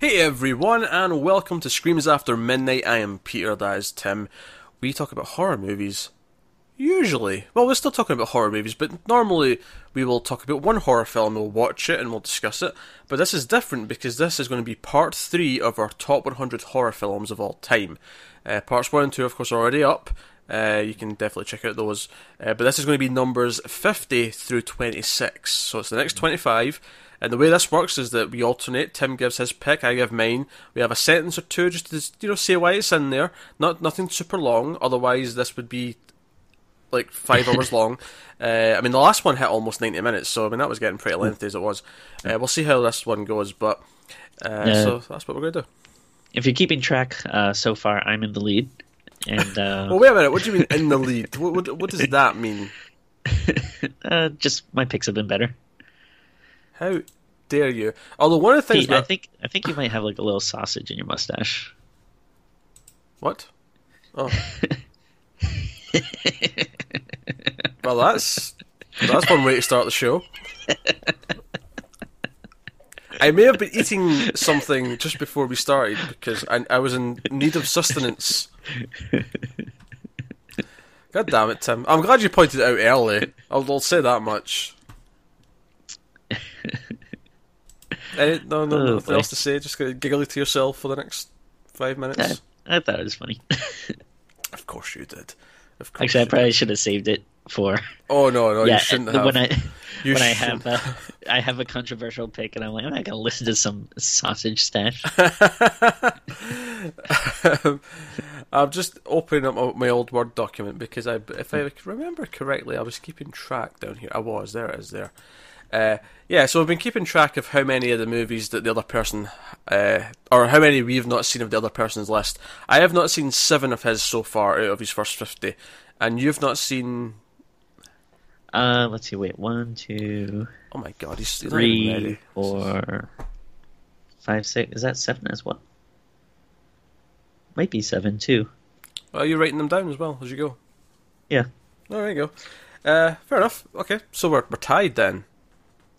Hey everyone, and welcome to Screams After Midnight. I am Peter, that is Tim. We talk about horror movies. Usually. Well, we're still talking about horror movies, but normally we will talk about one horror film, we'll watch it and we'll discuss it. But this is different because this is going to be part 3 of our top 100 horror films of all time. Uh, parts 1 and 2, of course, are already up. Uh, you can definitely check out those. Uh, but this is going to be numbers 50 through 26. So it's the next 25. And the way this works is that we alternate. Tim gives his pick, I give mine. We have a sentence or two just to you know say why it's in there. Not nothing super long. Otherwise, this would be like five hours long. Uh, I mean, the last one hit almost ninety minutes, so I mean that was getting pretty lengthy as it was. Uh, we'll see how this one goes, but uh, so that's what we're going to do. If you're keeping track, uh, so far I'm in the lead. And uh, well, wait a minute. What do you mean in the lead? What, what, what does that mean? uh, just my picks have been better. How dare you? Although one of the things Pete, I think I think you might have like a little sausage in your mustache. What? Oh. well, that's that's one way to start the show. I may have been eating something just before we started because I, I was in need of sustenance. God damn it, Tim! I'm glad you pointed it out early. I'll, I'll say that much. Any, no, no, Oh, nothing boy. else to say. Just giggle to yourself for the next five minutes. I, I thought it was funny. Of course you did. Of course. Actually, I probably did. should have saved it for Oh no, no, yeah. you shouldn't have. When I You when I shouldn't have uh, I have a controversial pick, and I'm like, I'm not gonna listen to some sausage stash. I'm just opening up my- my old Word document because I, if I remember correctly, I was keeping track down here. I was there. It is there. Uh, yeah, so we've been keeping track of how many of the movies that the other person, uh, or how many we've not seen of the other person's list. I have not seen seven of his so far out of his first fifty, and you've not seen. Uh, let's see. Wait, one, two, Oh my god, he's, he's not even ready. four, five, six. Is that seven as well? Might be seven too. Are you writing them down as well as you go? Yeah, Oh, there you go. Uh, fair enough. Okay, so we're we're tied then.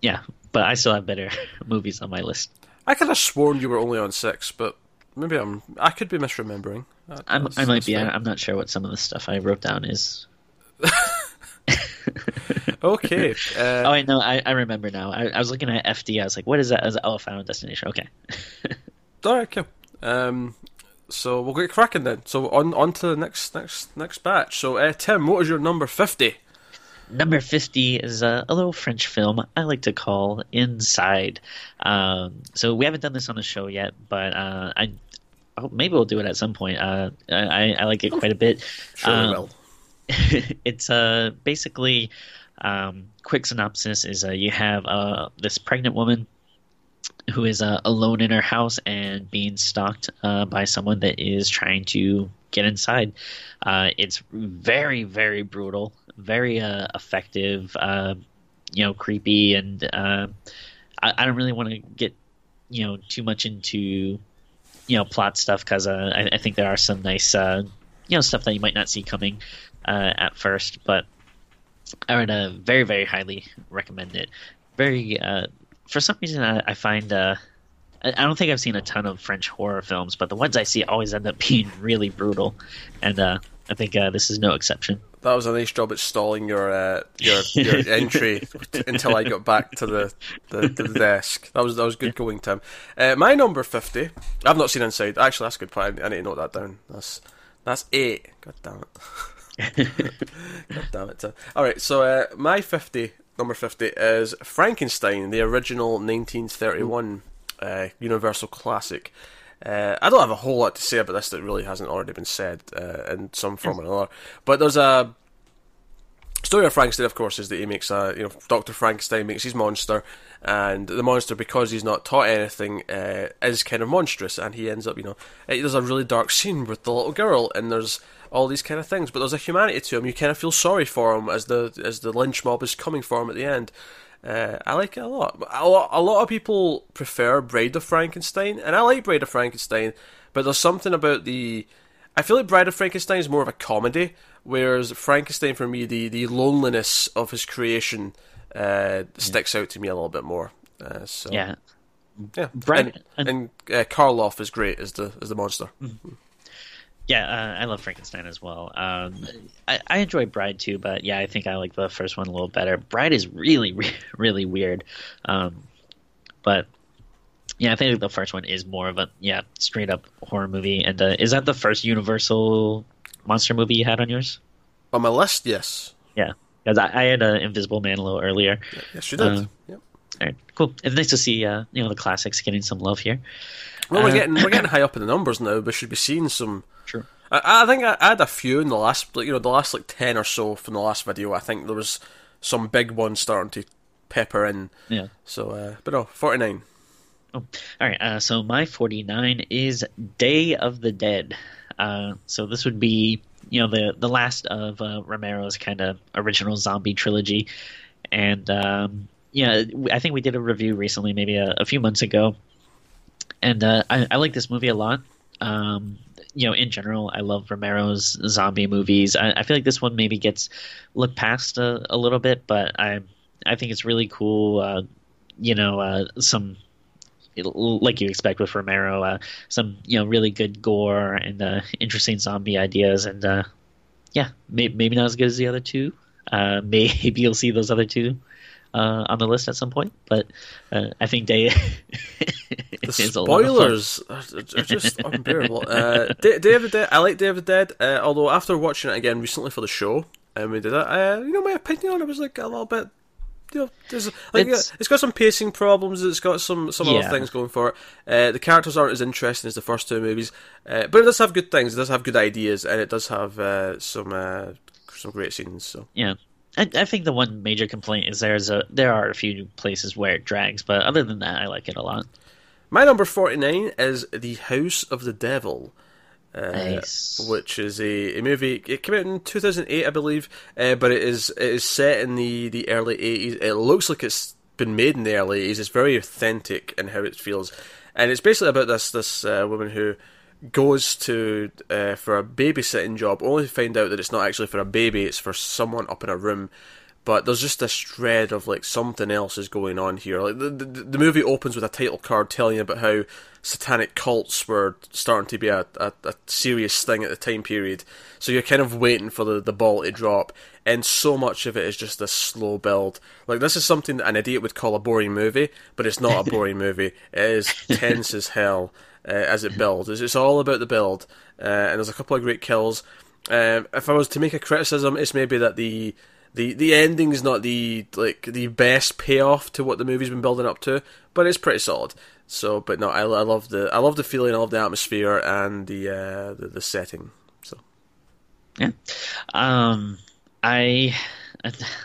yeah. But I still have better movies on my list. I could have sworn you were only on six, but maybe I'm. I could be misremembering. That- I'm, I might be. I, I'm not sure what some of the stuff I wrote down is. Okay. Uh, Oh, I know. I, I remember now. I, I was looking at FD. I was like, "What is that?" I was like, "Oh, Final Destination." Okay. all right, cool. Um, so we'll get cracking then. So on on to the next next next batch. So uh, Tim, what is your number fifty? Number 50 is a, a little French film I like to call Inside. Um, so we haven't done this on the show yet, but uh, I oh, maybe we'll do it at some point. Uh, I, I like it quite a bit. Sure, Um, will. it's uh, basically um, quick synopsis is uh, you have uh, this pregnant woman who is uh, alone in her house and being stalked uh, by someone that is trying to get inside. Uh, it's very very brutal, very uh, effective, uh, you know, creepy, and uh, I, I don't really want to get you know too much into you know plot stuff because I, I think there are some nice you know stuff that you might not see coming uh, at first, but I would uh, very very highly recommend it. Very uh, for some reason I, I find uh, I I don't think I've seen a ton of French horror films, but the ones I see always end up being really brutal, and uh, I think uh, this is no exception. That was a nice job at stalling your uh, your your entry until I got back to the, the, the desk. That was that was good going, Tim. Uh, my number fifty. I've not seen Inside. Actually, that's a good point. I need to note that down. That's that's eight. God damn it. God damn it, Tim. All right. So uh, my fifty number fifty is Frankenstein, the original nineteen thirty one uh, Universal classic. Uh, I don't have a whole lot to say about this that really hasn't already been said uh, in some form or another. But there's a story of Frankenstein, of course, is that he makes a you know Doctor Frankenstein makes his monster, and the monster because he's not taught anything uh, is kind of monstrous, and he ends up you know eh, there's a really dark scene with the little girl, and there's all these kind of things, but there's a humanity to him. You kind of feel sorry for him as the as the lynch mob is coming for him at the end. Uh, I like it a lot. A lot. A lot of people prefer Bride of Frankenstein, and I like Bride of Frankenstein, but there's something about the. I feel like Bride of Frankenstein is more of a comedy, whereas Frankenstein, for me, the, the loneliness of his creation uh, sticks out to me a little bit more. Uh, so Yeah, yeah, and, and uh, Karloff is great as the as the monster. Yeah, uh, I love Frankenstein as well. Um, I, I enjoy Bride too, but yeah, I think I like the first one a little better. Bride is really, re- really weird, um, but yeah, I think the first one is more of a yeah straight up horror movie. And uh, is that the first Universal monster movie you had on yours? On my list, yes, Yeah, because I, I had uh, Invisible Man a little earlier. yes, you did. Uh, Yep. All right, cool. It's nice to see uh, you know the classics getting some love here. Well, we're uh, getting we're getting high up in the numbers now. We should be seeing some. Sure. I, I think I, I had a few in the last, like, you know, the last like ten or so from the last video. I think there was some big ones starting to pepper in. Yeah. So, uh, but no, forty nine. Oh, all right. Uh, so my 49 is Day of the Dead. Uh, so this would be, you know, the the last of uh, Romero's kind of original zombie trilogy, and um, yeah, I think we did a review recently, maybe a, a few months ago, and uh, I, I like this movie a lot. Um, you know, in general, I love Romero's zombie movies. I, I feel like this one maybe gets looked past a, a little bit, but I I think it's really cool. Uh, you know, uh, some like you expect with Romero, uh, some you know really good gore and uh, interesting zombie ideas, and uh, yeah, may- maybe not as good as the other two. Uh, maybe you'll see those other two uh, on the list at some point, but uh, I think Day The is a lot of fun. spoilers are, are just unbearable. Uh, Day of the Dead. I like Day of the Dead. Uh, although after watching it again recently for the show, and we did it, uh, you know, my opinion on it was like a little bit. You know, there's like It's- it's got some pacing problems. It's got some some other things going for it. Uh, the characters aren't as interesting as the first two movies, uh, but it does have good things. It does have good ideas, and it does have uh, some uh, some great scenes. So Yeah. I, I think the one major complaint is there's a there are a few places where it drags, but other than that, I like it a lot. My number 49 is The House of the Devil. Uh, Nice. Which is a, a movie. It came out in 2008, I believe, uh, but it is it is set in the, the early 80s. It looks like it's been made in the early 80s. It's very authentic in how it feels, and it's basically about this this uh, woman who goes to uh, for a babysitting job, only to find out that it's not actually for a baby. It's for someone up in a room. But there's just this dread of like something else is going on here. Like the, the the movie opens with a title card telling you about how satanic cults were starting to be a, a, a serious thing at the time period. So you're kind of waiting for the, the ball to drop, and so much of it is just a slow build. Like this is something that an idiot would call a boring movie, but it's not a boring movie. It is tense as hell uh, as it builds. It's, it's all about the build, uh, and there's a couple of great kills. Um, if I was to make a criticism, it's maybe that the the the ending is not the like the best payoff to what the movie's been building up to, but it's pretty solid. So, but no, I, I love the I love the feeling, I love the atmosphere and the uh, the, the setting. So, Yeah. Um, I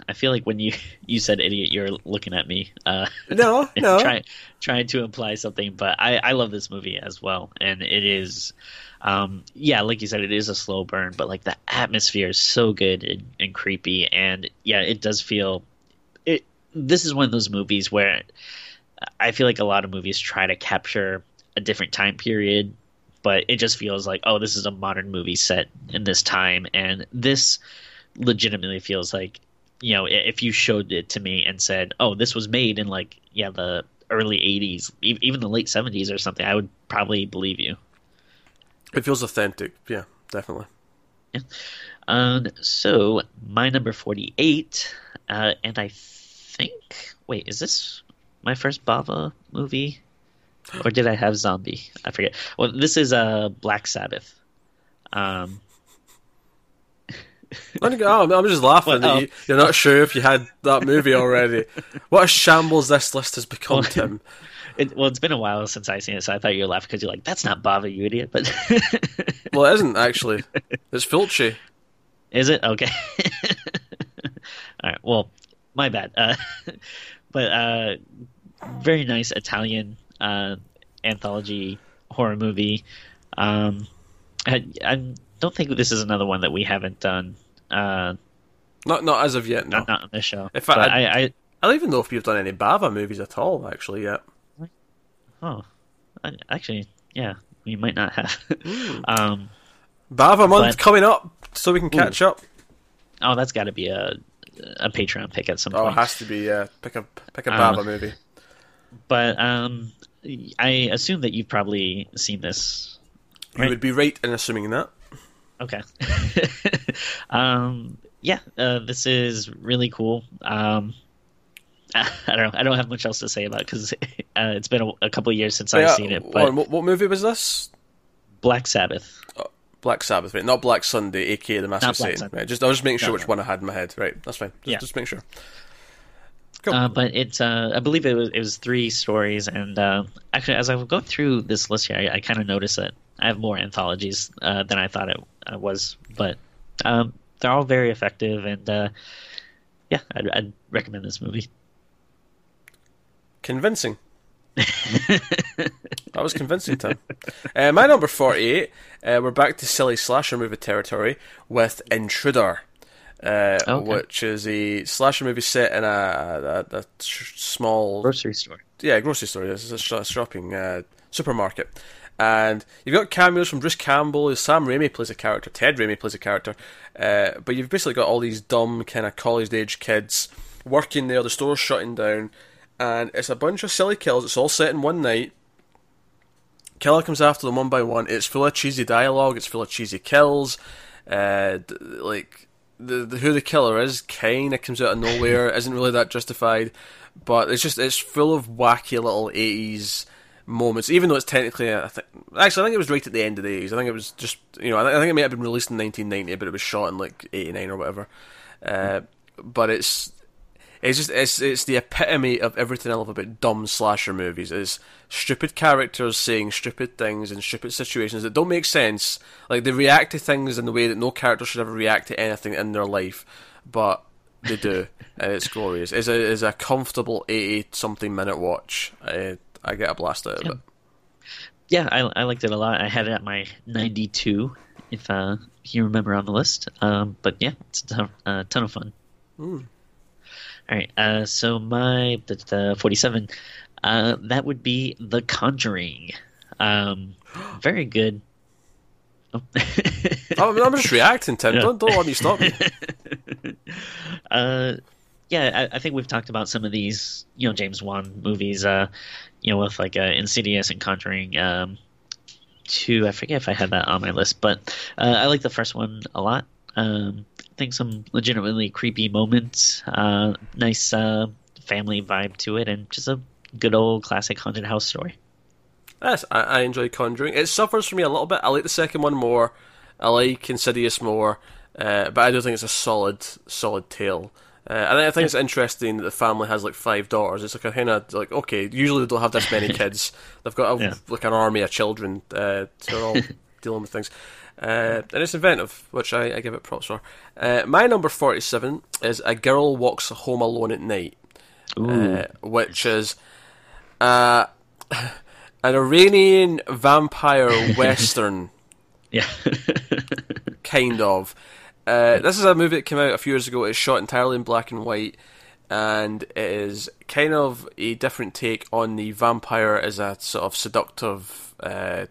I feel like when you you said idiot, you're looking at me. Uh, no, no, trying trying to imply something, but I I love this movie as well, and it is. Um, yeah, like you said, it is a slow burn, but like the atmosphere is so good and, and creepy, and yeah, it does feel. It. This is one of those movies where I feel like a lot of movies try to capture a different time period, but it just feels like, oh, this is a modern movie set in this time, and this legitimately feels like, you know, if you showed it to me and said, oh, this was made in like, yeah, the early '80s, e- even the late '70s or something, I would probably believe you. it feels authentic. Yeah, definitely. Um, so my number forty-eight, uh, and I think, wait, is this my first Bava movie, or did I have Zombie? I forget. Well, this is uh, Black Sabbath. Um, I think- oh, I'm just laughing Well, that you, you're not sure if you had that movie already. what a shambles this list has become, Well, Tim. it, well, it's been a while since I seen it, so I thought you were laughing because you're like, "That's not Bava, you idiot." But Well, it isn't actually. It's Fulci. is it okay? All right. Well, my bad. Uh, but uh, very nice Italian uh, anthology horror movie. Um, I, I don't think this is another one that we haven't done. Uh, Not not as of yet. No, not, not on this show. In fact, I- I, I I don't even know if you've done any Bava movies at all. Actually, yet. oh, I, actually, yeah, we might not have. um, Bava month But- coming up, so we can catch up. oh, that's got to be a a Patreon pick at some point. Oh, it has to be. Yeah, pick a pick a Um, Bava movie. but um I assume that you've probably seen this. You would be right in assuming that. Okay. um, yeah, uh, this is really cool. Um, I don't know. I don't have much else to say about it because uh, it's been a, a couple years since I've seen it. But what, what, movie was this? Black Sabbath. Oh, Black Sabbath, right? Not Black Sunday, aka the Master Satan. Right? Just I was just making sure no, which no. one I had in my head. Right, that's fine. Just, yeah. just make sure. Uh, but it's, uh, I believe it was it was three stories, and uh, actually, as I go through this list here, I, I kind of notice that I have more anthologies uh, than I thought it uh, was, but um, they're all very effective, and uh, yeah, I'd, I'd recommend this movie. Convincing. that was convincing, Tim. Uh, my number 48, uh, we're back to silly slasher movie territory with Intruder, uh, okay. which is a slasher movie set in a, a, a small grocery store. Yeah, grocery store. It's a shopping uh, supermarket. And you've got cameos from Bruce Campbell, Sam Raimi plays a character, Ted Raimi plays a character, uh, but you've basically got all these dumb kind of college age kids working there. The store's shutting down, and it's a bunch of silly kills. It's all set in one night. Killer comes after them one by one. It's full of cheesy dialogue. It's full of cheesy kills. Uh, like the, the who the killer is kind of comes out of nowhere. isn't really that justified, but it's just it's full of wacky little eighties moments, even though it's technically, I think, actually, I think it was right at the end of the 80s. I think it was just, you know, I think it may have been released in 1990, but it was shot in like 89 or whatever. Uh, but it's, it's just, it's, it's the epitome of everything I love about dumb slasher movies. Is stupid characters saying stupid things in stupid situations that don't make sense. Like, they react to things in the way that no character should ever react to anything in their life, but they do, and it's glorious. It's a, it's a comfortable 80 something minute watch. Uh, I get a blast out of yeah. it. Yeah, I, I liked it a lot. I had it at my 92, if uh, you remember on the list. Um, but yeah, it's a ton, uh, ton of fun. Mm. All right, uh, so my the, the 47, uh, that would be The Conjuring. Um, very good. Oh. oh, I'm just reacting, Tim. Yeah. Don't, don't let me stop you. uh, yeah, I, I, think we've talked about some of these, you know, James Wan movies, uh, you know, with like uh, Insidious and Conjuring. Um, two, I forget if I had that on my list, but uh, I like the first one a lot. Um, think some legitimately creepy moments, uh, nice uh, family vibe to it, and just a good old classic haunted house story. Yes, I, I enjoy Conjuring. It suffers for me a little bit. I like the second one more. I like Insidious more, uh, but I do think it's a solid, solid tale. Uh, and I think it's interesting that the family has like five daughters. It's like a kind of like okay, usually they don't have this many kids. They've got a, yeah. like an army of children. Uh, so they're all dealing with things. Uh, and it's inventive, which I, I give it props for. Uh, my number forty-seven is a girl walks home alone at night, uh, which is uh, an Iranian vampire western. yeah, kind of. Uh, this is a movie that came out a few years ago. It's shot entirely in black and white, and it is kind of a different take on the vampire as a sort of seductive uh,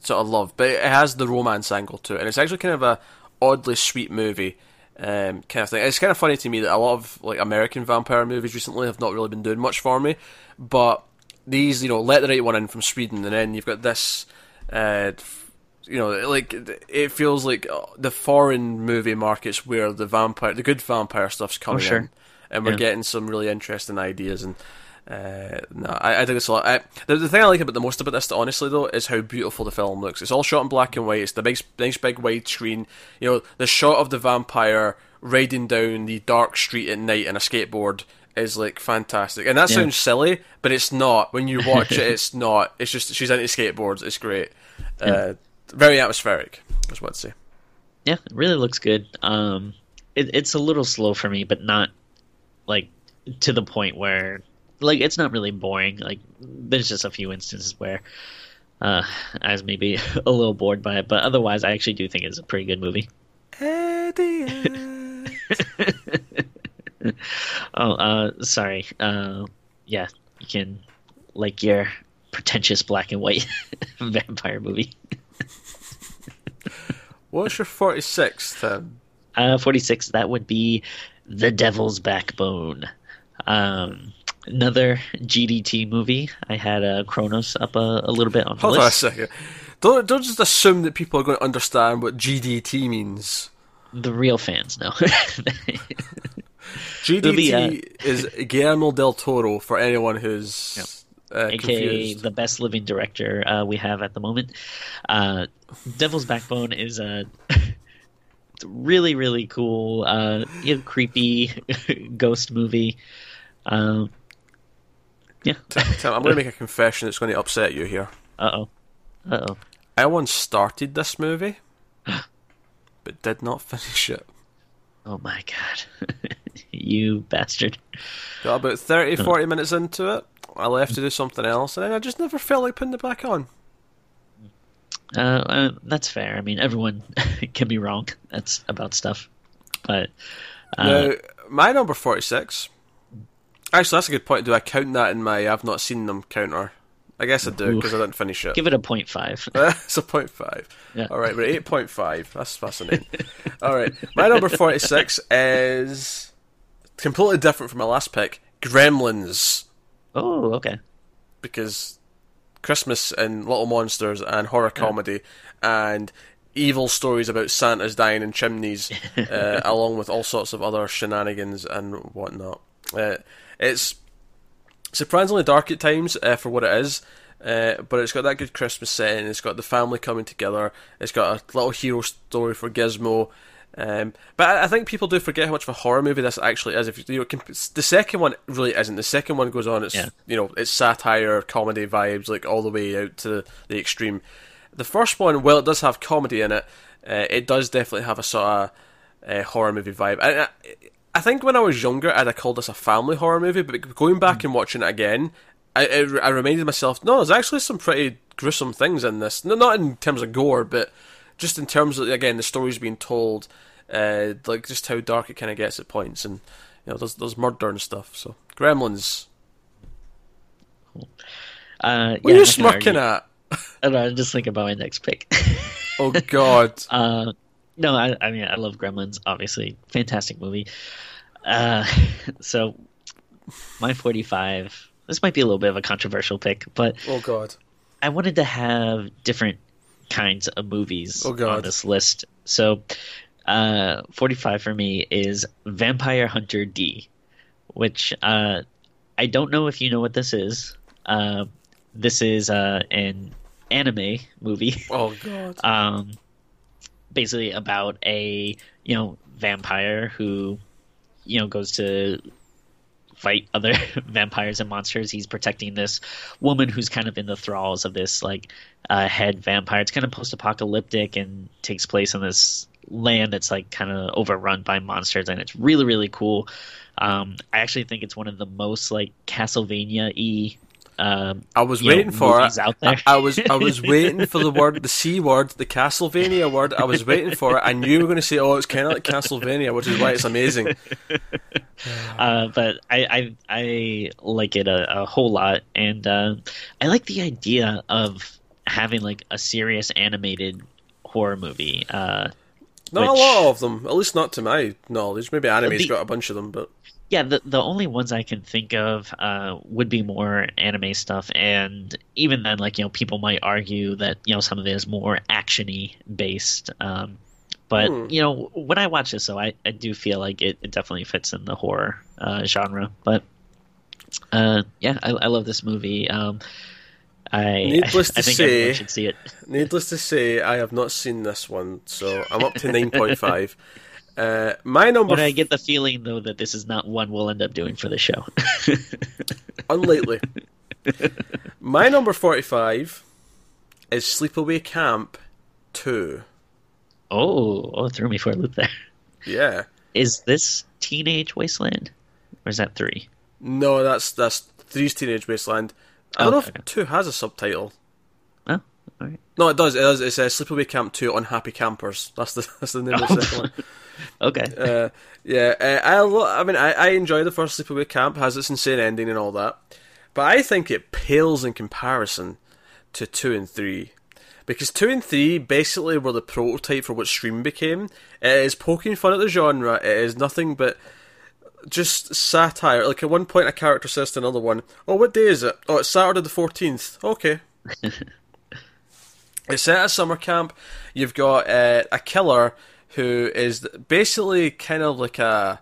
sort of love, but it has the romance angle to it, and it's actually kind of a oddly sweet movie. Um, kind of thing. It's kind of funny to me that a lot of like American vampire movies recently have not really been doing much for me, but these, you know, let the right one in from Sweden, and then you've got this uh, you know, like it feels like uh, the foreign movie markets where the vampire, the good vampire stuff's coming oh, sure. in, and we're yeah. getting some really interesting ideas. And uh, no, I, I think it's a lot. I, the, the thing I like about the most about this, honestly, though, is how beautiful the film looks. It's all shot in black and white. It's the nice, nice big wide screen. You know, the shot of the vampire riding down the dark street at night in a skateboard is like fantastic. And that yeah. sounds silly, but it's not. When you watch it, it's not. It's just she's into skateboards. It's great. Yeah. Uh, very atmospheric. Is what I'd say. Yeah, it really looks good. Um, it, it's a little slow for me, but not like to the point where like it's not really boring. Like there's just a few instances where uh, I was maybe a little bored by it, but otherwise, I actually do think it's a pretty good movie. oh, uh, sorry. Uh, yeah, you can like your pretentious black and white vampire movie. What's your 46th then? Uh, 46, that would be The Devil's Backbone. Um, Another GDT movie. I had uh, Cronos up a, a little bit on the Hold on a second. Don't don't just assume that people are going to understand what GDT means. The real fans know. GDT Movie, uh, is Guillermo del Toro for anyone who's uh, aka confused. the best living director uh, we have at the moment. Uh, Devil's Backbone is a really really cool, uh, you know, creepy ghost movie. Um, yeah. Tim, I'm going to make a confession that's going to upset you here. Uh oh. Uh oh. I once started this movie, but did not finish it. Oh my god. you bastard. Got about 30, 40 minutes into it. I left to do something else, and then I just never felt like putting it back on. Uh, uh, that's fair. I mean, everyone can be wrong. That's about stuff. But uh, Now, my number 46. Actually, that's a good point. Do I count that in my I've not seen them counter? I guess I do, because I didn't finish it. give it a point five. it's a point five. Yeah. All right, we're at eight point five. That's fascinating. All right, my number forty six is completely different from my last pick. Gremlins, oh, okay. because Christmas and Little Monsters and horror comedy and evil stories about Santa's dying in chimneys, uh, along with all sorts of other shenanigans and whatnot. Uh, it's surprisingly dark at times uh, for what it is. Uh, but it's got that good Christmas setting. It's got the family coming together. It's got a little hero story for Gizmo. Um, but I, I think people do forget how much of a horror movie this actually is. If you, you know, comp- the second one really isn't. The second one goes on. It's Yeah. you know, it's satire, comedy vibes, like all the way out to the extreme. The first one, well, it does have comedy in it. Uh, it does definitely have a sort of uh, horror movie vibe. I, I, I think when I was younger, I'd have called this a family horror movie. But going back and watching it again, I, I, I reminded myself, no, there's actually some pretty gruesome things in this. No, not in terms of gore, but just in terms of again the stories being told, uh, like just how dark it kind of gets at points, and you know there's there's murder and stuff. So Gremlins, Uh, what yeah, are you I'm not gonna smirking argue. at? I don't know, I'm just thinking about my next pick. Oh God, uh, no, I, I mean, I love Gremlins, obviously. Fantastic movie. Uh, so, my 45, this might be a little bit of a controversial pick, but oh God, I wanted to have different kinds of movies Oh, on this list. So, uh, 45 for me is Vampire Hunter D, which uh, I don't know if you know what this is. Uh, this is uh, an anime movie. oh God. um, basically about a you know vampire who you know goes to fight other vampires and monsters. He's protecting this woman who's kind of in the thralls of this like uh, head vampire. It's kind of post-apocalyptic and takes place in this land that's like kind of overrun by monsters, and it's really really cool. Um, I actually think it's one of the most like Castlevania y. Um, I was you know, waiting for it. I, I was I was waiting for the word, the C word, the Castlevania word. I was waiting for it. I knew you were going to say, "Oh, it's kind of like Castlevania," which is why it's amazing. uh, but I, I I like it a, a whole lot, and uh, I like the idea of having like a serious animated horror movie. Uh, Not a lot of them, at least not to my knowledge. Maybe anime's The- got a bunch of them, but yeah, the the only ones I can think of uh, would be more anime stuff, and even then, like you know, people might argue that you know some of it is more actiony based. Um, but Hmm. you know, when I watch this, though, I, I do feel like it, it definitely fits in the horror uh, genre. But uh, yeah, I, I love this movie. Um, I Needless I to think say- should see it. needless to say, I have not seen this one, so I'm up to nine point five. Uh, my number, But I get the feeling though that this is not one we'll end up doing for the show. unlikely. my number forty-five is Sleepaway Camp Two. oh, oh, threw me for a loop there. Yeah, Is this Teenage Wasteland, or is that three? no, that's that's three's Teenage Wasteland. I don't know Okay. if two has a subtitle. Oh, all right. No, it does. It does. It says Sleepaway Camp Two: Unhappy Campers. That's the that's the name of the second one. Okay. uh, yeah, uh, I lo- I mean, I, I enjoy the first Sleepaway Camp. Has its insane ending and all that, but I think it pales in comparison to two and three, because two and three basically were the prototype for what Scream became. It is poking fun at the genre. It is nothing but just satire. Like at one point, a character says to another one, "Oh, what day is it? Oh, it's Saturday the fourteenth. Okay." it's set at a summer camp. You've got uh, a killer who is basically kind of like a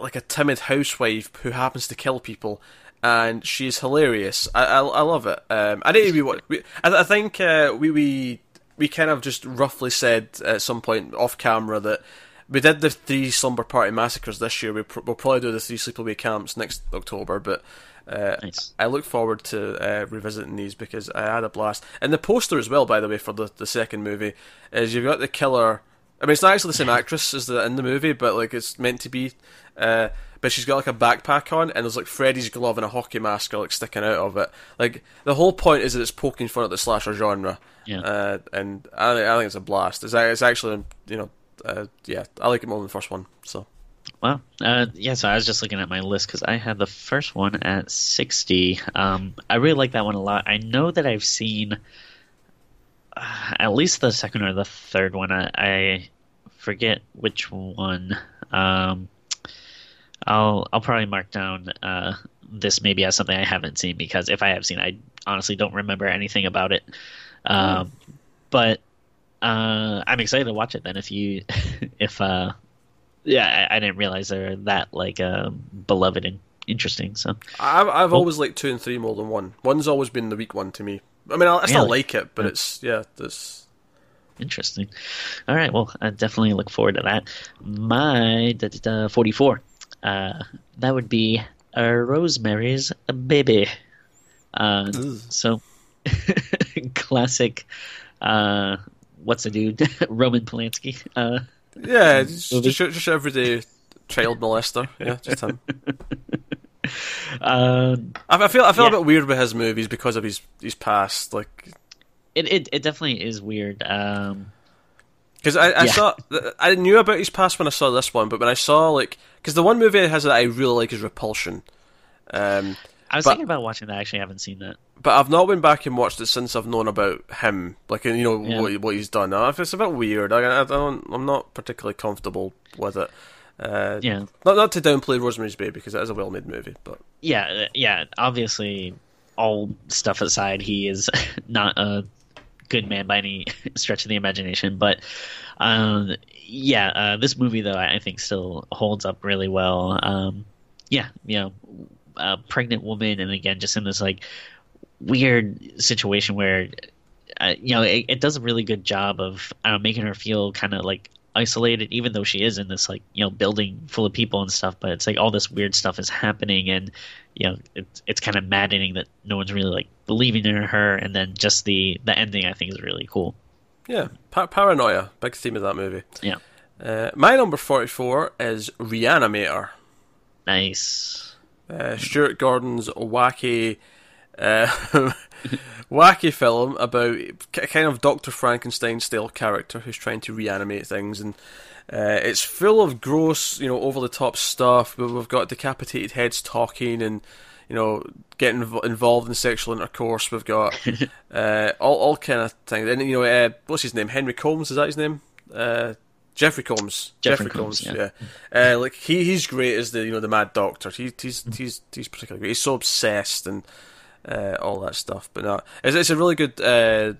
like a timid housewife who happens to kill people, and she's hilarious. I I, I love it. Um, I didn't even what I, I think uh, we we we kind of just roughly said at some point off camera that we did the three slumber party massacres this year. We we'll probably do the three sleepaway camps next October, but. Uh, nice. I look forward to uh, revisiting these because I had a blast. And the poster as well, by the way, for the, the second movie is you've got the killer. I mean, it's not actually the same actress as the in the movie, but like it's meant to be. Uh, but she's got like a backpack on, and there's like Freddy's glove and a hockey mask are like sticking out of it. Like the whole point is that it's poking fun at the slasher genre. Yeah. Uh, and I, I think it's a blast. It's, it's actually you know uh, yeah, I like it more than the first one. So. Well, uh, yeah. So I was just looking at my list because I had the first one at sixty. Um, I really like that one a lot. I know that I've seen uh, at least the second or the third one. I, I forget which one. Um, I'll I'll probably mark down uh, this maybe as something I haven't seen because if I have seen, I honestly don't remember anything about it. Um. But uh, I'm excited to watch it then. If you, if uh, yeah, I, I, didn't realize they're that like uh, beloved and interesting. So I've I've well, always liked two and three more than one. One's always been the weak one to me. I mean, I, I still really? like it, but yeah. it's yeah, it's interesting. All right, well, I definitely look forward to that. My uh, forty-four. Uh, that would be uh, Rosemary's Baby. Uh, so classic uh, what's the dude? Roman Polanski. Uh, yeah, just, just, just everyday child molester. Yeah, just him. Um, I, feel I feel yeah. a bit weird with his movies because of his his past. Like, it it, it definitely is weird. Um, because I, I yeah. saw, I knew about his past when I saw this one, but when I saw like, because the one movie it has that I really like is Repulsion. Um, I was but, thinking about watching that. I actually haven't seen that. But I've not been back and watched it since I've known about him, like you know yeah. what, what he's done. It's a bit weird. I, I don't. I'm not particularly comfortable with it. Uh, yeah. Not not to downplay Rosemary's Baby because it is a well-made movie, but yeah, uh, yeah. Obviously, all stuff aside, he is not a good man by any stretch of the imagination. But um, yeah, uh, this movie though I think still holds up really well. Um, yeah, you know, a pregnant woman, and again, just in this like weird situation where uh, you know it, it, does a really good job of uh, making her feel kind of like isolated, even though she is in this like you know building full of people and stuff. But it's like all this weird stuff is happening, and you know it's it's kind of maddening that no one's really like believing in her. And then just the the ending, I think, is really cool. Yeah, pa- paranoia, big theme of that movie. Yeah. Uh, my number forty-four is Reanimator. Nice. Uh, Stuart Gordon's wacky, uh, wacky film about a kind of Doctor Frankenstein style character who's trying to reanimate things, and uh, it's full of gross, you know, over the top stuff. We've got decapitated heads talking and you know, getting involved in sexual intercourse. We've got uh, all all kind of things. And you know, uh, what's his name? Henry Combs is that his name? Jeffrey Combs. Jeffrey, Jeffrey Combs, Combs, yeah. yeah. Uh, like he, he's great as the you know the Mad Doctor. He, he's he's he's particularly great. He's so obsessed and uh, all that stuff. But no, it's, it's a really good. Uh,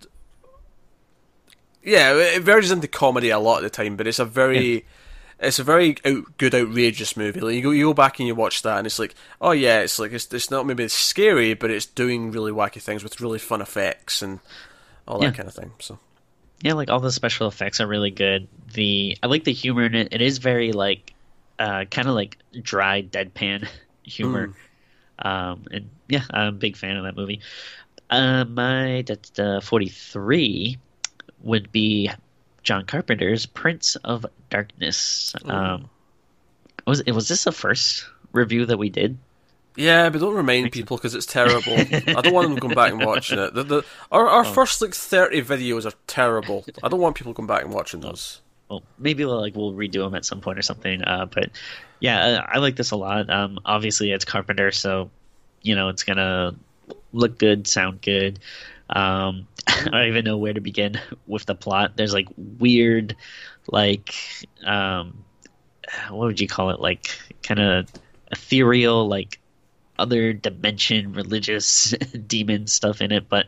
yeah, it verges into comedy a lot of the time, but it's a very. Yeah. It's a very out, good, outrageous movie. Like you go, you go back and you watch that, and it's like, oh yeah, it's like it's, it's not maybe it's scary, but it's doing really wacky things with really fun effects and all that yeah. kind of thing. So yeah, like all the special effects are really good. The I like the humor in it. It is very like uh, kind of like dry, deadpan humor. Mm. Um, and yeah, I'm a big fan of that movie. Uh, my that's uh, 43 would be John Carpenter's Prince of Darkness. Um, was it was this the first review that we did? Yeah, but don't remind people because it's terrible. I don't want them going back and watching it. The, the, our our oh. first like thirty videos are terrible. I don't want people going back and watching those. Well, maybe we'll like we'll redo them at some point or something. Uh, but yeah, I, I like this a lot. Um, obviously it's Carpenter, so you know it's gonna look good, sound good. Um, I don't even know where to begin with the plot. There's like weird, like um, what would you call it? Like kind of ethereal, like other dimension, religious demon stuff in it. But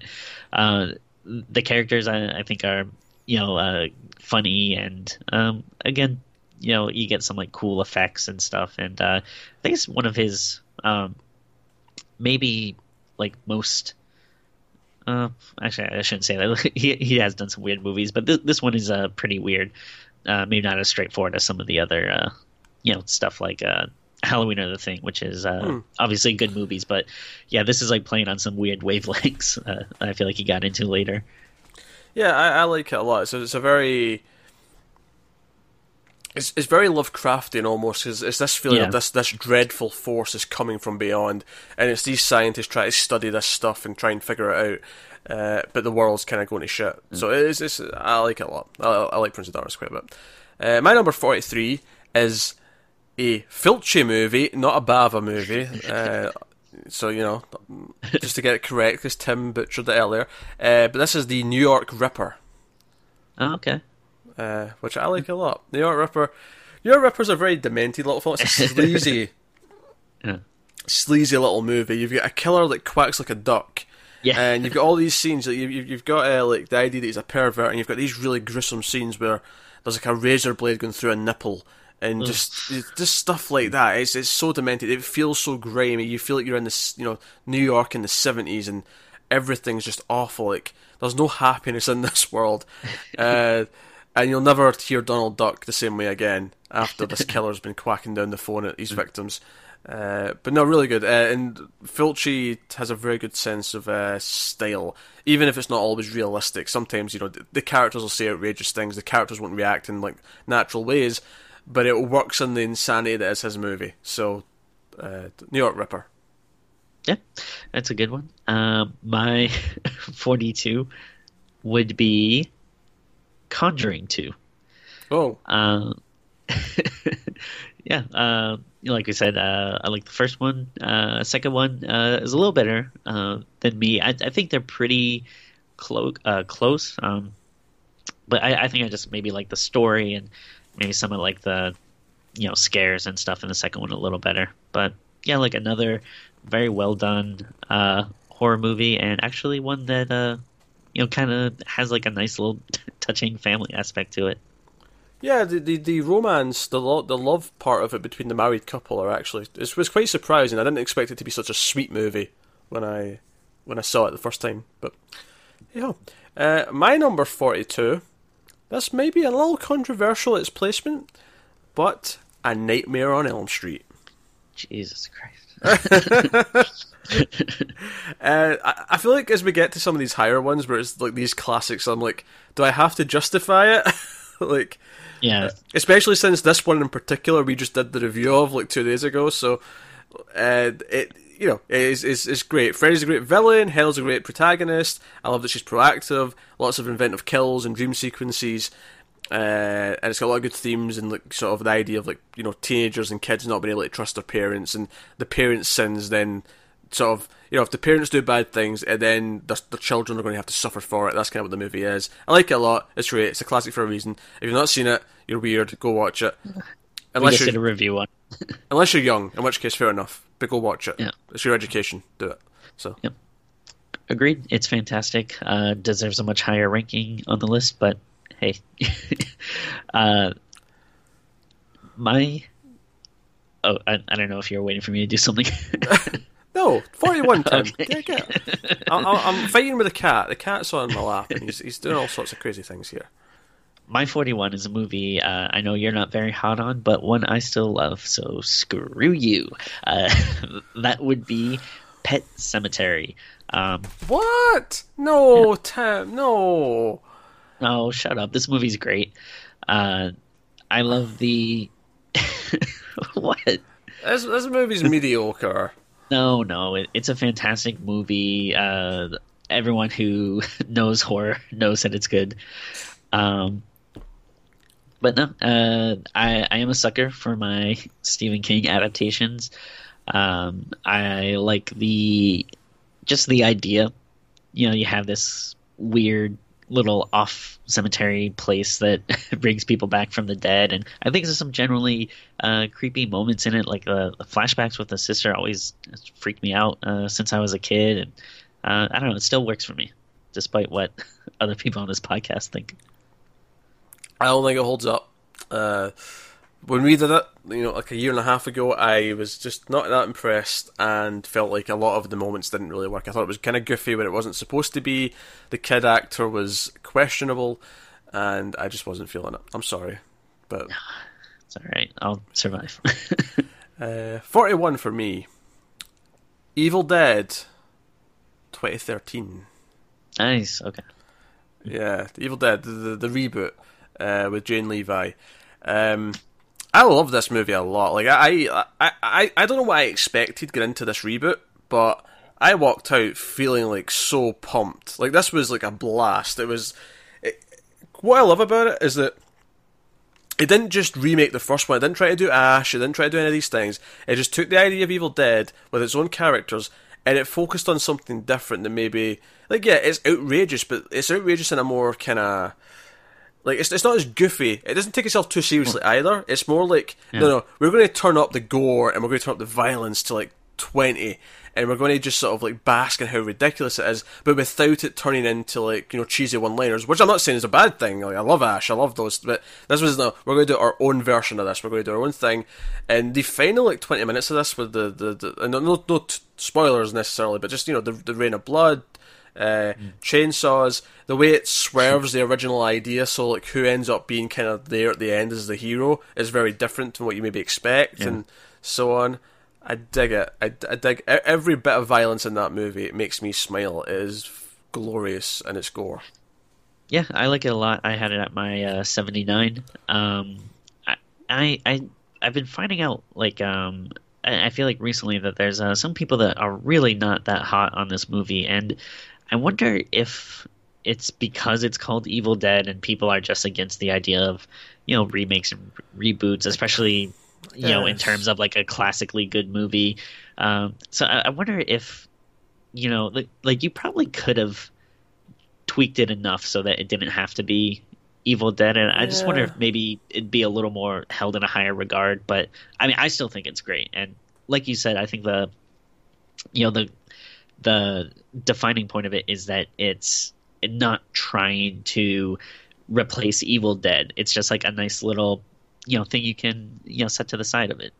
uh, the characters I, I, think are you know uh, funny and um, again you know you get some like cool effects and stuff. And uh, I think it's one of his um, maybe like most. Uh, actually, I shouldn't say that. he he has done some weird movies, but this this one is uh, pretty weird. Uh, maybe not as straightforward as some of the other, uh, you know, stuff like Halloween or the Thing, which is uh, hmm. obviously good movies. But yeah, this is like playing on some weird wavelengths. Uh, I feel like he got into later. Yeah, I, I like it a lot. So it's a very it's, it's very Lovecraftian almost. It's, it's this feeling yeah. of this this dreadful force is coming from beyond, and it's these scientists trying to study this stuff and try and figure it out. Uh, but the world's kind of going to shit. Mm. So it is, it's, I like it a lot. I, I like Prince of Darkness quite a bit. Uh, my number 43 is a Fulci movie, not a Bava movie. Uh, so, you know, just to get it correct, because Tim butchered it earlier. Uh, but this is the New York Ripper. Oh, okay. Uh, which I like a lot. New York Ripper. New York Ripper's a very demented little film. It's a sleazy, yeah. sleazy little movie. You've got a killer that quacks like a duck yeah. And you've got all these scenes. Like, you, you've got uh, like the idea that he's a pervert, and you've got these really gruesome scenes where there's like a razor blade going through a nipple, and just just stuff like that. It's it's so demented. It feels so grimy. You feel like you're in this, you know, New York in the seventies, and everything's just awful. Like there's no happiness in this world, uh, and you'll never hear Donald Duck the same way again after this killer's been quacking down the phone at these mm. victims. Uh, but no, really good. Uh, and Fulci has a very good sense of uh, style, even if it's not always realistic. Sometimes, you know, the, the, characters will say outrageous things. The characters won't react in like natural ways, but it works in the insanity that is his movie. So, uh, New York Ripper. Yeah, that's a good one. Um, my forty-two would be Conjuring Two. Oh. Uh, yeah, uh, like I said, uh, I like the first one. Uh, second one uh, is a little better uh, than me. I, I, think they're pretty clo- uh, close, um, but I, I, think I just maybe like the story and maybe some of like the you know scares and stuff in the second one a little better. But yeah, like another very well done uh, horror movie, and actually one that uh, you know kind of has like a nice little touching family aspect to it. Yeah, the, the, the romance, the lo- the love part of it between the married couple are actually it was quite surprising. I didn't expect it to be such a sweet movie when I when I saw it the first time. But yeah, uh, my number forty two. This may be a little controversial its placement, but a Nightmare on Elm Street. Jesus Christ. uh, I, I feel like as we get to some of these higher ones where it's like these classics, I'm like, do I have to justify it? like, yeah. Especially since this one in particular we just did the review of like two days ago, so uh, it you know is is is great. Freddy's a great villain. Hell's a great protagonist. I love that she's proactive. Lots of inventive kills and dream sequences. Uh, and it's got a lot of good themes and like sort of the idea of like you know teenagers and kids not being able to trust their parents and the parents' sins then sort of you know if the parents do bad things and then the, the children are going to have to suffer for it that's kind of what the movie is i like it a lot it's great it's a classic for a reason if you've not seen it you're weird go watch it unless you did a review on unless you're young in which case fair enough but go watch it yeah. it's your education do it so yep. agreed it's fantastic uh, deserves a much higher ranking on the list but hey uh, my oh I, I don't know if you're waiting for me to do something No, 41, Tim. okay. yeah, I, am fighting with a cat. The cat's on my lap, and he's, he's doing all sorts of crazy things here. My 41 is a movie uh, I know you're not very hot on, but one I still love, so screw you. Uh, that would be Pet Sematary. Um, what? No, yeah. Tim, no. No, shut up. This movie's great. Uh, I love the. what? This, this movie's mediocre. No, no, it, it's a fantastic movie. Uh, everyone who knows horror knows that it's good. Um, but no, uh, I, I am a sucker for my Stephen King adaptations. Um, I like the just the idea. You know, you have this weird little off cemetery place that brings people back from the dead. And I think there's some generally uh, creepy moments in it, like uh, the flashbacks with the sister always freaked me out uh, since I was a kid. And uh, I don't know, it still works for me, despite what other people on this podcast think. I don't think it holds up. Uh, when we did it, you know, like a year and a half ago, I was just not that impressed and felt like a lot of the moments didn't really work. I thought it was kind of goofy when it wasn't supposed to be. The kid actor was questionable, and I just wasn't feeling it. I'm sorry, but it's all right. I'll survive. uh, Forty-one for me. Evil Dead, 2013. Nice. Okay. Yeah, Evil Dead, the, the, the reboot uh, with Jane Levy. Um, I love this movie a lot. Like I, I, I, I don't know what I expected get into this reboot, but I walked out feeling like so pumped. Like this was like a blast. It was. It, what I love about it is that it didn't just remake the first one. It didn't try to do Ash. It didn't try to do any of these things. It just took the idea of Evil Dead with its own characters and it focused on something different than maybe like yeah, it's outrageous, but it's outrageous in a more kind of like it's, it's not as goofy. It doesn't take itself too seriously either. It's more like yeah. no, no, we're going to turn up the gore and we're going to turn up the violence to like twenty, and we're going to just sort of like bask in how ridiculous it is, but without it turning into like you know cheesy one-liners. Which I'm not saying is a bad thing. Like I love Ash, I love those, but this was no. We're going to do our own version of this. We're going to do our own thing, and the final like twenty minutes of this with the the, the no no, no t- spoilers necessarily, but just you know the the rain of blood uh, mm. chainsaws, the way it swerves the original idea, so like who ends up being kind of there at the end as the hero is very different from what you maybe expect, yeah. and so on. I dig it. I, I dig every bit of violence in that movie. It makes me smile. It is glorious in its gore. Yeah, I like it a lot. I had it at my uh, seventy nine. Um, I, I I I've been finding out like um I feel like recently that there's uh, some people that are really not that hot on this movie, and I wonder if it's because it's called Evil Dead and people are just against the idea of you know remakes and reboots, especially you yes. know in terms of like a classically good movie. Um, so I, I, wonder if you know like, like you probably could have tweaked it enough so that it didn't have to be Evil Dead, and I just wonder if maybe it'd be a little more held in a higher regard. But I mean, I still think it's great, and like you said, I think the you know the the defining point of it is that it's not trying to replace Evil Dead. It's just like a nice little, you know, thing you can, you know, set to the side of it.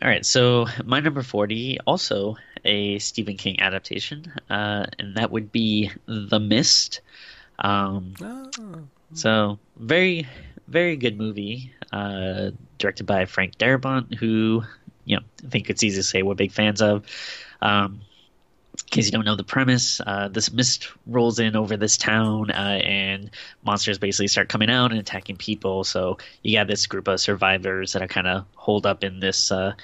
All right, so my number 40, also a Stephen King adaptation, uh, and that would be The Mist. Um, oh. So, very, very good movie, uh, directed by Frank Darabont, who, you know, I think it's easy to say we're big fans of. Um, in case you don't know the premise, uh, this mist rolls in over this town, uh, and monsters basically start coming out and attacking people. So you got this group of survivors that are kind of holed up in this, uh,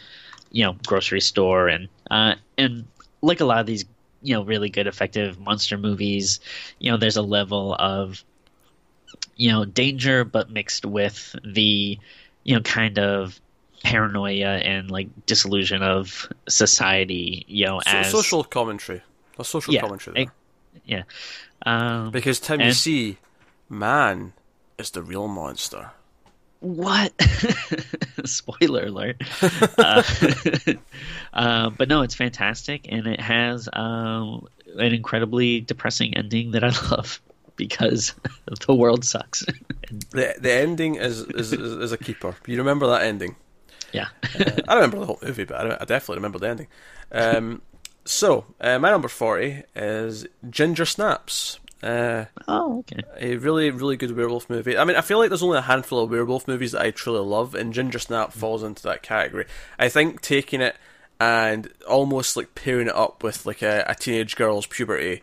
you know, grocery store, and uh, and like a lot of these, you know, really good, effective monster movies, you know, there's a level of, you know, danger, but mixed with the, you know, kind of paranoia and like disillusion of society, you know, so, as social commentary, a social yeah, commentary. There. yeah, um, because Tim, and... you see, man is the real monster. What? Spoiler alert. uh, uh, but no, it's fantastic, and it has um, an incredibly depressing ending that I love because the world sucks. the the ending is, is is a keeper. You remember that ending? Yeah, uh, I remember the whole movie, but I, I definitely remember the ending. Um, so uh, my number forty is Ginger Snaps. Uh, oh, okay. A really, really good werewolf movie. I mean, I feel like there's only a handful of werewolf movies that I truly love, and Ginger Snap falls into that category. I think taking it and almost like pairing it up with like a, a teenage girl's puberty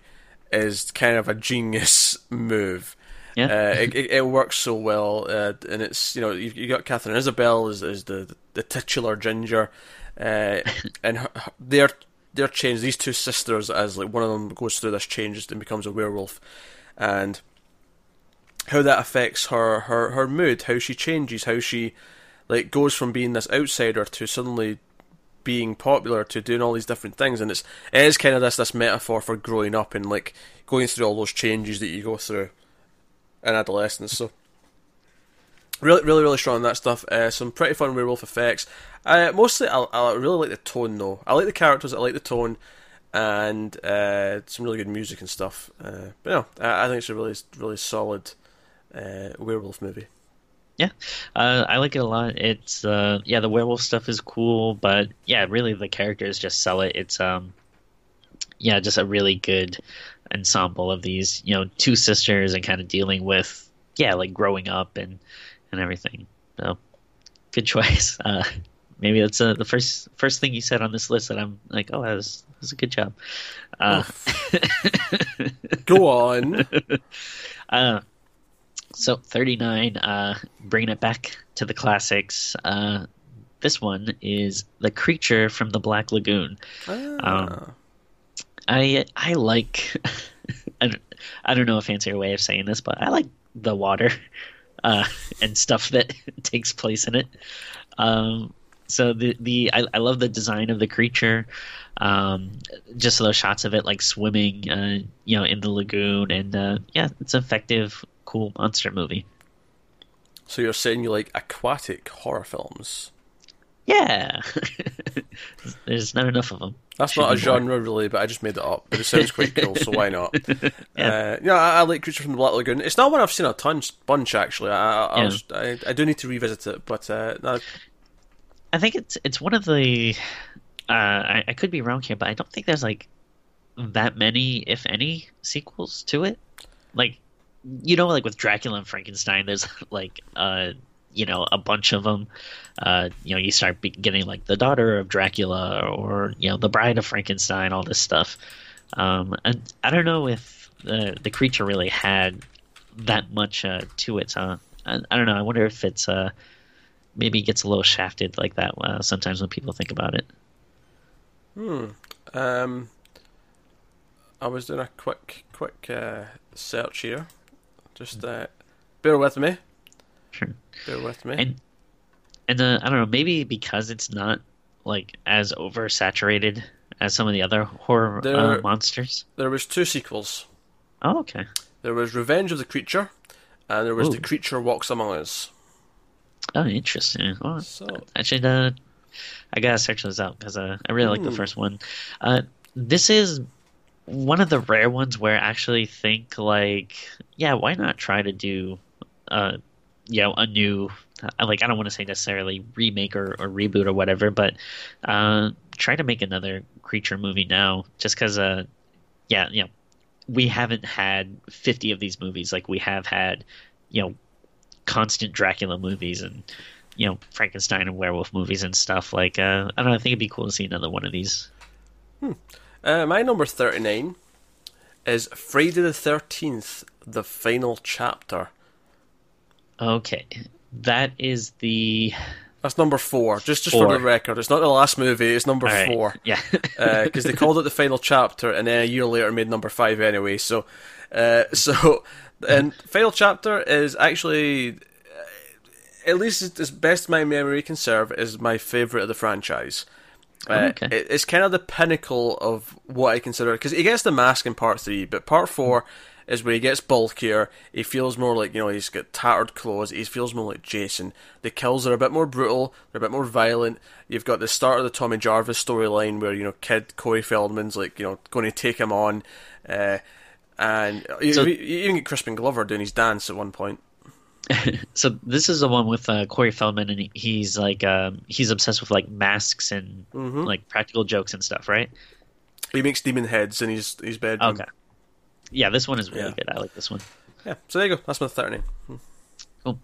is kind of a genius move. Yeah, uh, it, it, works so well, uh, and it's you know you, you got Katharine Isabelle as, as the the titular ginger, uh, and her, they're they're changed. These two sisters, as like one of them goes through this change and becomes a werewolf, and how that affects her her her mood, how she changes, how she like goes from being this outsider to suddenly being popular to doing all these different things and it's it is kind of this this metaphor for growing up and like going through all those changes that you go through and adolescence. So really, really, really strong on that stuff. Uh, some pretty fun werewolf effects. Uh, mostly, I, I really like the tone though. I like the characters. I like the tone, and uh, some really good music and stuff. Uh, but no, I, I, think it's a really, really solid uh, werewolf movie. Yeah, uh, I like it a lot. It's yeah, the werewolf stuff is cool, but yeah, really the characters just sell it. It's um, yeah, just a really good ensemble of these, you know, two sisters and kind of dealing with yeah, like growing up and and everything. So good choice. Uh, maybe that's uh, the first first thing you said on this list that I'm like, oh, that was, that was a good job. Uh, Go on. uh, so 39, uh, bringing it back to the classics. Uh, this one is the creature from the Black Lagoon. Ah. Um, I I like I don't, I don't know a fancier way of saying this, but I like the water uh, and stuff that takes place in it. Um, so the the I, I, love the design of the creature. Um, just those shots of it like swimming, uh, you know, in the lagoon, and uh, yeah, it's an effective, cool monster movie. So you're saying you like aquatic horror films? Yeah, there's not enough of them. That's Should not a genre, more. really, but I just made it up. But it sounds quite cool, so why not? yeah, uh, yeah I, I, like Creature from the Black Lagoon. It's not one I've seen a ton bunch actually. I I, yeah. was, I, I, do need to revisit it, but uh, no. I think it's it's one of the. Uh, I, I could be wrong here, but I don't think there's like that many, if any, sequels to it. Like, you know, like with Dracula and Frankenstein, there's like uh you know a bunch of them. Uh, you know, you start getting like the daughter of Dracula or you know the bride of Frankenstein, all this stuff. Um, and I don't know if the the creature really had that much uh, to it. I, I, don't know. I wonder if it's uh, maybe it gets a little shafted like that uh, sometimes when people think about it. Hmm. Um, I was doing a quick quick uh, search here. Just uh, bear with me. Sure. Bear with me. And and uh, I don't know, maybe because it's not like as oversaturated as some of the other horror uh, there, uh, monsters. There was two sequels. Oh, okay. There was Revenge of the Creature, and there was Ooh. The Creature Walks Among Us. Oh, interesting. Oh, so, I should. Uh, I gotta search those out because uh, I really like the hmm. first one. Uh, this is one of the rare ones where I actually think like, yeah, why not try to do uh, you know a new like I don't want to say necessarily remake or, or reboot or whatever, but uh, try to make another creature movie now, just because uh, yeah, you know, we haven't had fifty of these movies like we have had, you know, constant Dracula movies and you know Frankenstein and werewolf movies and stuff. Like uh, I don't know, I think it'd be cool to see another one of these. Hmm. Uh, my number thirty nine is Friday the Thirteenth, the final chapter. Okay, that is the. That's number four. Just just four. for the record, it's not the last movie. It's number right. four. Yeah, because uh, they called it the final chapter, and then a year later made number five anyway. So, uh, so and final chapter is actually, uh, at least as best my memory can serve, is my favorite of the franchise. Uh, okay. it, it's kind of the pinnacle of what I consider because he gets the mask in part three, but part four is where he gets bulkier. He feels more like you know he's got tattered clothes. He feels more like Jason. The kills are a bit more brutal. They're a bit more violent. You've got the start of the Tommy Jarvis storyline where you know kid Corey Feldman's like you know going to take him on, uh, and so, you, you even get Crispin Glover doing his dance at one point. so this is the one with uh, Corey Feldman, and he's like um, he's obsessed with like masks and mm-hmm. like practical jokes and stuff, right? He makes demon heads in his his bedroom. Okay yeah, this one is really yeah. good. I like this one. Yeah, so there you go. That's my 30. Hmm. Cool.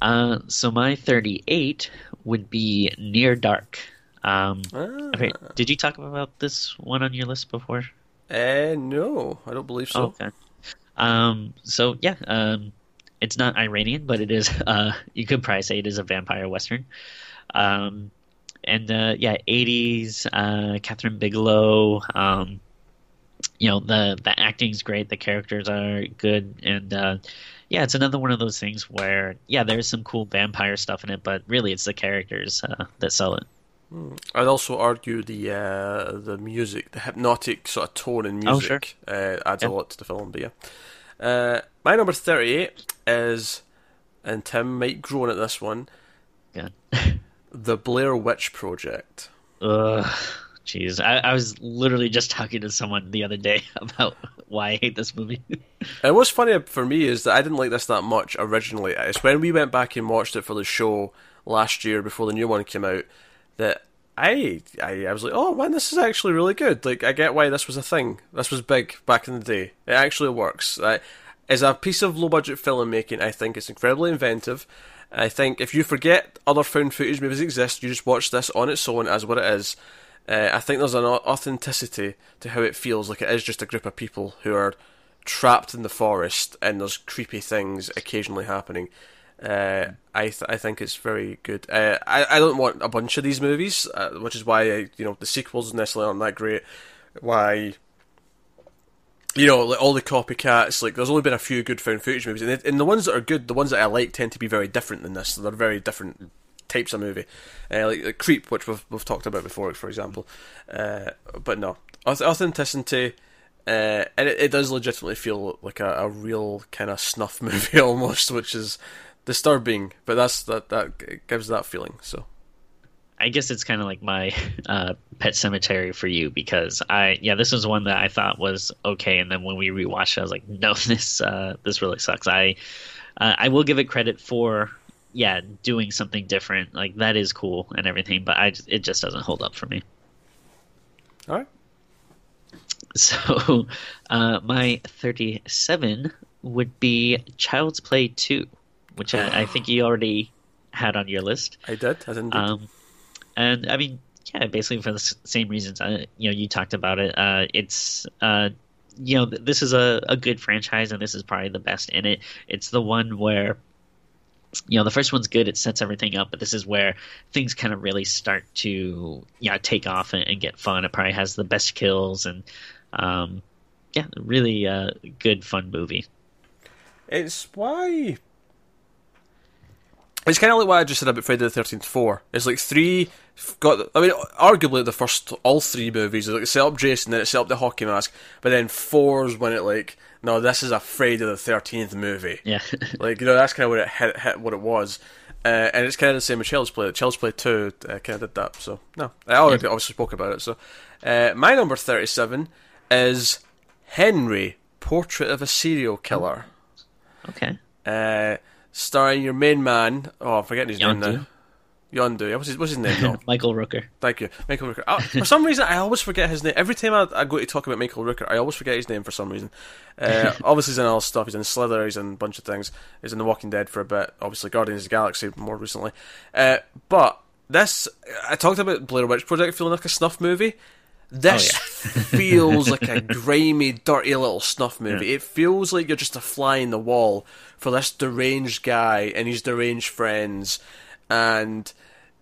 Uh, so my 38 would be Near Dark. Um, ah. okay, did you talk about this one on your list before? Uh, no, I don't believe so. okay. Um, so yeah, um, it's not Iranian, but it is. Uh, you could probably say it is a vampire western. Um, and uh, yeah, 80s. Uh, Kathryn Bigelow. Um, you know the the acting's great, the characters are good, and uh, yeah, it's another one of those things where yeah, there's some cool vampire stuff in it, but really it's the characters uh, that sell it. Hmm. I'd also argue the uh, the music, the hypnotic sort of tone and music, oh, sure. uh, adds yeah. a lot to the film. But yeah, Uh, my number 38 is, and Tim might groan at this one, Yeah. The Blair Witch Project. Ugh. Jeez, I, I was literally just talking to someone the other day about why I hate this movie. And what's funny for me is that I didn't like this that much originally. It's when we went back and watched it for the show last year before the new one came out that I, I I was like, oh man, this is actually really good. Like, I get why this was a thing. This was big back in the day. It actually works. I, as a piece of low budget filmmaking, I think it's incredibly inventive. I think if you forget other found footage movies exist, you just watch this on its own as what it is. Uh, I think there's an authenticity to how it feels like it is just a group of people who are trapped in the forest and there's creepy things occasionally happening. Uh, I th- I think it's very good. Uh, I I don't want a bunch of these movies, uh, which is why I, you know the sequels necessarily aren't that great. Why you know, like all the copycats, like there's only been a few good found footage movies, and, it, and the ones that are good, the ones that I like, tend to be very different than this. They're very different types of movie, uh, like, like Creep, which we've we've talked about before, for example. Uh, but no, authenticity, uh, and it, it does legitimately feel like a, a real kind of snuff movie almost, which is disturbing. But that's that that gives that feeling. So I guess it's kind of like my uh, Pet Sematary for you because I yeah this was one that I thought was okay and then when we rewatched it I was like no this uh, this really sucks I uh, I will give it credit for yeah doing something different like that is cool and everything but I just, it just doesn't hold up for me all right, so uh, my 37 would be Child's Play 2 which I, I think you already had on your list I did. I didn't. um, and I mean, yeah, basically for the same reasons. Uh, you know, you talked about it. Uh, it's uh, you know, this is a, a good franchise, and this is probably the best in it. It's the one where you know the first one's good; it sets everything up, but this is where things kind of really start to yeah take off and, and get fun. It probably has the best kills and um, yeah, really uh, good fun movie. It's why. It's kind of like what I just said about Friday the Thirteenth Four. It's like three got. I mean, arguably the first all three movies like it set up Jason, then it set up the hockey mask, but then four's when it like no, this is a Friday the Thirteenth movie. Yeah, Like you know, that's kind of what it hit, hit what it was. Uh, and it's kind of the same with Child's Play. Child's Play 2 uh, kind of did that. So, no. I already obviously spoke about it. So, uh, my number 37 is Henry, Portrait of a Serial Killer. okay. Uh, starring your main man. Oh, I'm forgetting his name Yondu. now. Yondu. What's his, what's his name now? Michael Rooker. Thank you, Michael Rooker. Uh, for some reason, I always forget his name. Every time I, I go to talk about Michael Rooker, I always forget his name for some reason. Uh, obviously, he's in all stuff. He's in Slither. He's in a bunch of things. He's in The Walking Dead for a bit. Obviously, Guardians of the Galaxy more recently. Uh, but this, I talked about Blair Witch Project feeling like a snuff movie. This feels like a grimy, dirty little snuff movie. It feels like you're just a fly in the wall for this deranged guy and his deranged friends, and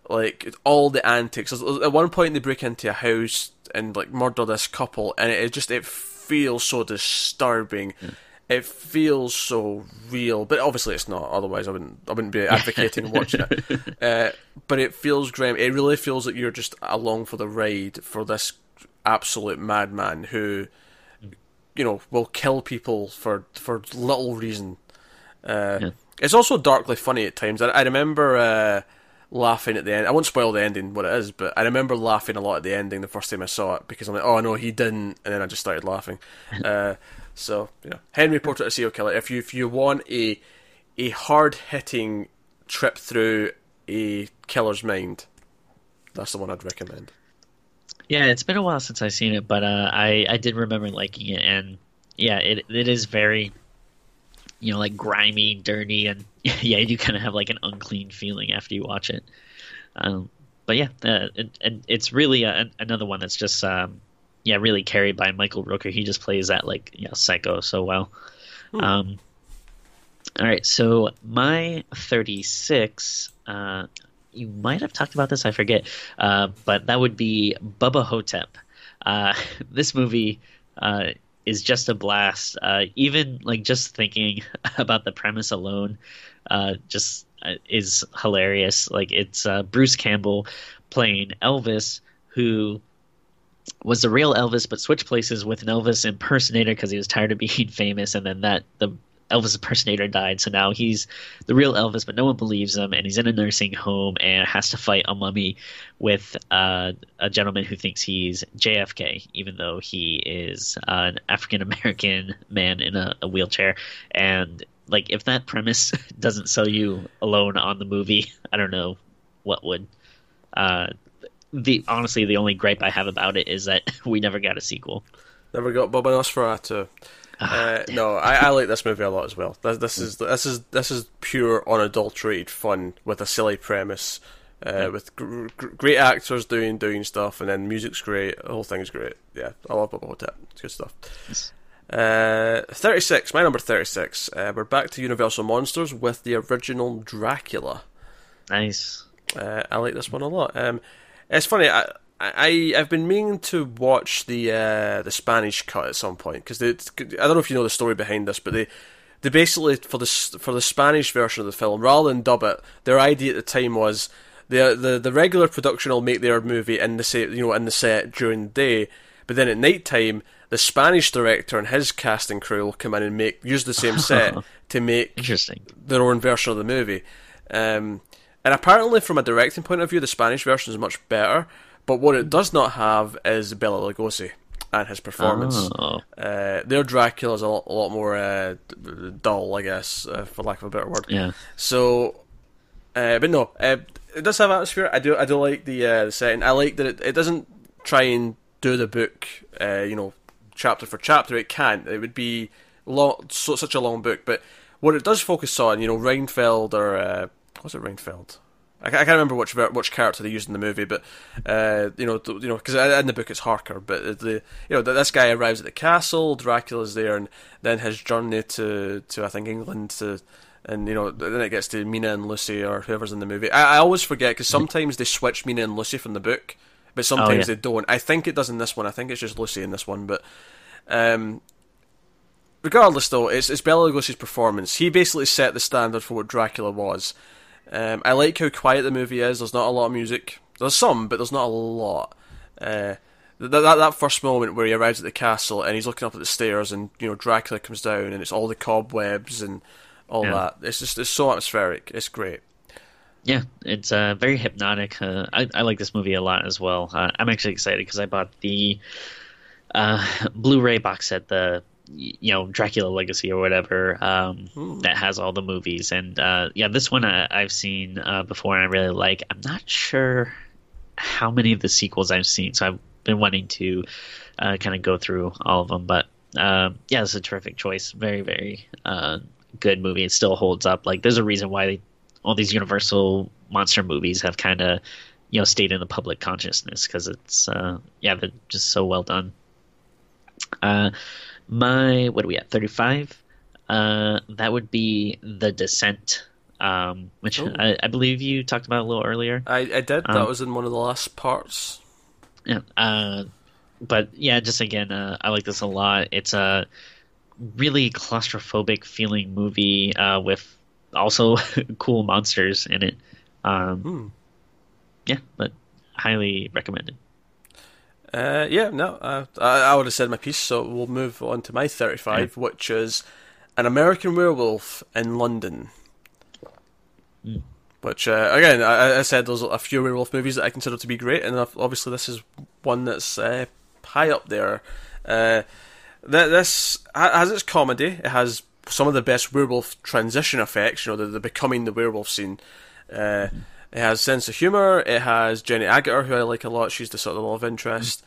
like all the antics. At one point, they break into a house and like murder this couple, and it just it feels so disturbing. It feels so real, but obviously it's not. Otherwise, I wouldn't. I wouldn't be advocating watching it. Uh, but it feels grim. It really feels like you're just along for the ride for this absolute madman who, you know, will kill people for for little reason. Uh, Yeah. It's also darkly funny at times. I, I remember uh, laughing at the end. I won't spoil the ending, what it is, but I remember laughing a lot at the ending the first time I saw it because I'm like, oh no, he didn't, and then I just started laughing. uh, so you know, Henry Portrait of a Serial Killer. If you if you want a a hard hitting trip through a killer's mind, that's the one I'd recommend. Yeah, it's been a while since I've seen it, but uh, I I did remember liking it, and yeah, it it is very, you know, like grimy, dirty, and yeah, you kind of have like an unclean feeling after you watch it. Um, but yeah, uh, it, and it's really a, another one that's just um, yeah, really carried by Michael Rooker. He just plays that like you know psycho so well. Um, all right, so my thirty six. Uh, you might have talked about this, I forget, uh, but that would be Bubba Ho-Tep. Uh, this movie uh, is just a blast. Uh, even like just thinking about the premise alone, uh, just uh, is hilarious. Like it's uh, Bruce Campbell playing Elvis, who was the real Elvis, but switched places with an Elvis impersonator because he was tired of being famous, and then that the Elvis impersonator died, so now he's the real Elvis, but no one believes him, and he's in a nursing home and has to fight a mummy with uh, a gentleman who thinks he's JFK, even though he is uh, an African American man in a, a wheelchair. And like, if that premise doesn't sell you alone on the movie, I don't know what would. Uh, the honestly, the only gripe I have about it is that we never got a sequel. Never got Bubba Nosferatu. Uh, no, I, I like this movie a lot as well. This, this is this is this is pure unadulterated fun with a silly premise, uh, with gr- gr- great actors doing doing stuff, and then music's great. The whole thing's great. Yeah, I love Bubba Ho-Tep. It's good stuff. Uh, 36, my number 36. Uh, we're back to Universal Monsters with the original Dracula. Nice. Uh, I like this one a lot. Um, it's funny. I, I I've been meaning to watch the uh, the Spanish cut at some point because I don't know if you know the story behind this, but they they basically for the for the Spanish version of the film rather than dub it, their idea at the time was the the the regular production will make their movie in the set you know in the set during the day, but then at night time the Spanish director and his cast and crew will come in and make use the same set to make Interesting. their own version of the movie. Um, and apparently, from a directing point of view, the Spanish version is much better. But what it does not have is Bela Lugosi and his performance. Oh. Uh, their Dracula is a lot, a lot more uh, dull, I guess, uh, for lack of a better word. Yeah. So, uh, but no, uh, it does have atmosphere. I do, I do like the, uh, the setting. I like that it, it doesn't try and do the book, uh, you know, chapter for chapter. It can't. It would be long, so, such a long book. But what it does focus on, you know, Renfield or uh, was it Renfield? I can't remember which which character they used in the movie, but uh, you know, you know, because in the book it's Harker, but the you know this guy arrives at the castle, Dracula's there, and then his journey to to I think England to. And you know, then it gets to Mina and Lucy or whoever's in the movie. I, I always forget because sometimes they switch Mina and Lucy from the book, but sometimes Oh, yeah. they don't. I think it does in this one. I think it's just Lucy in this one. But um, regardless, though, it's it's Bela Lugosi's performance. He basically set the standard for what Dracula was. Um, I like how quiet the movie is. There's not a lot of music. There's some, but there's not a lot. Uh, that, that that first moment where he arrives at the castle and he's looking up at the stairs, and you know Dracula comes down, and it's all the cobwebs and all Yeah. that. It's just it's so atmospheric. It's great. Yeah, it's uh, very hypnotic. Uh, I, I like this movie a lot as well. Uh, I'm actually excited because I bought the uh, Blu-ray box set, the you know Dracula Legacy or whatever um, that has all the movies. And uh, yeah, this one I, I've seen uh, before and I really like. I'm not sure how many of the sequels I've seen, so I've been wanting to uh, kind of go through all of them. But uh, yeah, it's a terrific choice. Very very uh, good movie. It still holds up. Like there's a reason why they, all these Universal monster movies have kind of you know stayed in the public consciousness because it's uh, yeah they're just so well done. Uh, my what are we at? Thirty five. Uh, that would be the Descent, um, which. I, I believe you talked about a little earlier. I I did. that Um, was in one of the last parts. Yeah. Uh, but yeah, just again, uh, I like this a lot. It's a really claustrophobic feeling movie uh, with also cool monsters in it. Um, Hmm. Yeah, but highly recommended. Uh, yeah, no, uh, I, I would have said my piece, so we'll move on to my 35, which is An American Werewolf in London. Which, uh, again, I, I said there's a few werewolf movies that I consider to be great, and obviously this is one that's uh, high up there. Uh, th- this has its comedy, it has some of the best werewolf transition effects, you know, the, the becoming the werewolf scene. Uh, It has sense of humour. It has Jenny Agutter, who I like a lot. She's the sort of love interest.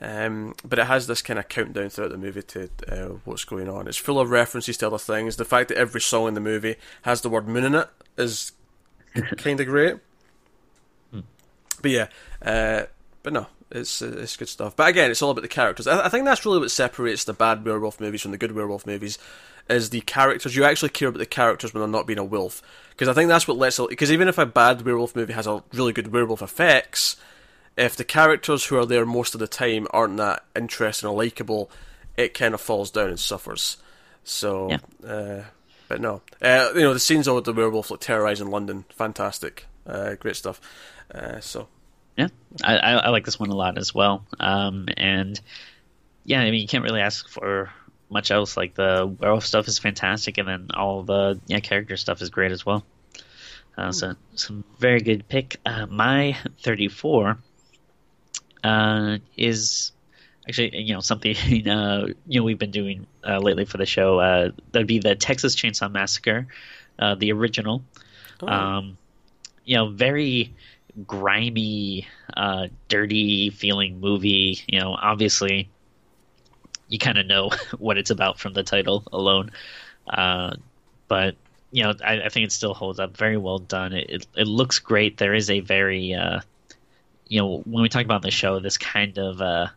Um, but it has this kind of countdown throughout the movie to uh, what's going on. It's full of references to other things. The fact that every song in the movie has the word moon in it is kind of great. But yeah, uh, but no, it's uh, it's good stuff. But again, it's all about the characters. I, I think that's really what separates the bad werewolf movies from the good werewolf movies. Is the characters you actually care about the characters when they're not being a wolf? Because I think that's what lets. Because even if a bad werewolf movie has a really good werewolf effects, if the characters who are there most of the time aren't that interesting or likable, it kind of falls down and suffers. So, Yeah. uh, but no, uh, you know the scenes of the werewolf like terrorizing London, fantastic, uh, great stuff. Uh, so, Yeah, I, I, I like this one a lot as well. Um, and yeah, I mean, you can't really ask for much else. Like the werewolf stuff is fantastic, and then all the yeah character stuff is great as well. Uh, so some very good pick. Uh, my thirty four uh, is actually you know something uh, you know we've been doing uh, lately for the show. Uh, that'd be the Texas Chainsaw Massacre, uh, the original. Oh. Um, you know, very grimy, uh, dirty feeling movie. You know, obviously, you kind of know what it's about from the title alone. Uh, but you know, I, I think it still holds up. Very well done. It it, it looks great. There is a very uh, you know when we talk about the show, this kind of uh,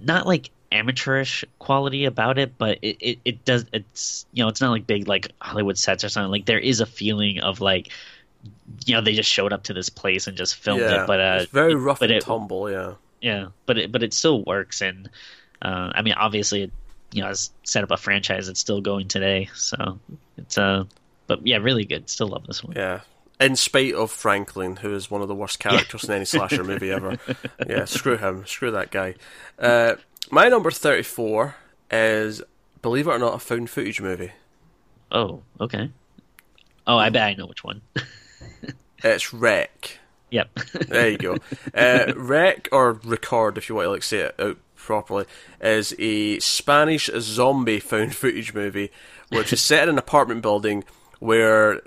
not like amateurish quality about it, but it, it, it does it's you know it's not like big like Hollywood sets or something. Like there is a feeling of like you know they just showed up to this place and just filmed yeah, it, but uh, it's very rough but and it- tumble. Yeah. yeah, but it but it still works, and uh, I mean, obviously, it, you know, has set up a franchise that's still going today. So it's uh, but yeah, really good. Still love this one. Yeah. In spite of Franklin, who is one of the worst characters in any slasher movie ever. Yeah, screw him. Screw that guy. Uh, my number 34 is, believe it or not, a found footage movie. Oh, okay. Oh, I bet I know which one. It's REC. yep. There you go. Uh, REC, or Record, if you want to like say it out properly, is a Spanish zombie found footage movie, which is set in an apartment building where,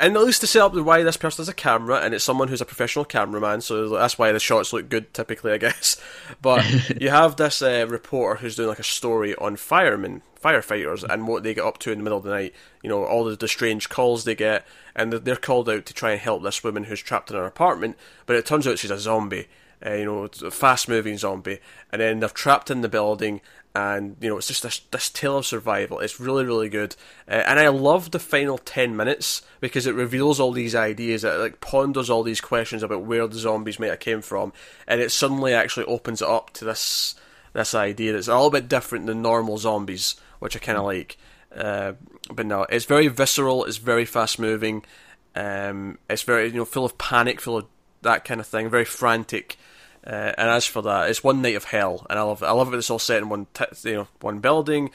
and at least to set up the why this person has a camera, and it's someone who's a professional cameraman, so that's why the shots look good typically, I guess. But you have this uh, reporter who's doing like a story on firemen, firefighters, and what they get up to in the middle of the night. You know, all the, the strange calls they get, and they're called out to try and help this woman who's trapped in her apartment. But it turns out she's a zombie. Uh, you know, a fast-moving zombie, and then they're trapped in the building, and you know, it's just this this tale of survival. It's really, really good, uh, and I love the final ten minutes because it reveals all these ideas. It like ponders all these questions about where the zombies might have came from, and it suddenly actually opens it up to this this idea that's a little bit different than normal zombies, which I kind of like. Uh, but no, it's very visceral. It's very fast moving. Um, it's very you know full of panic, full of that kind of thing. Very frantic. Uh, and as for that, it's one night of hell, and I love it. I love it. It's all set in one t- you know one building.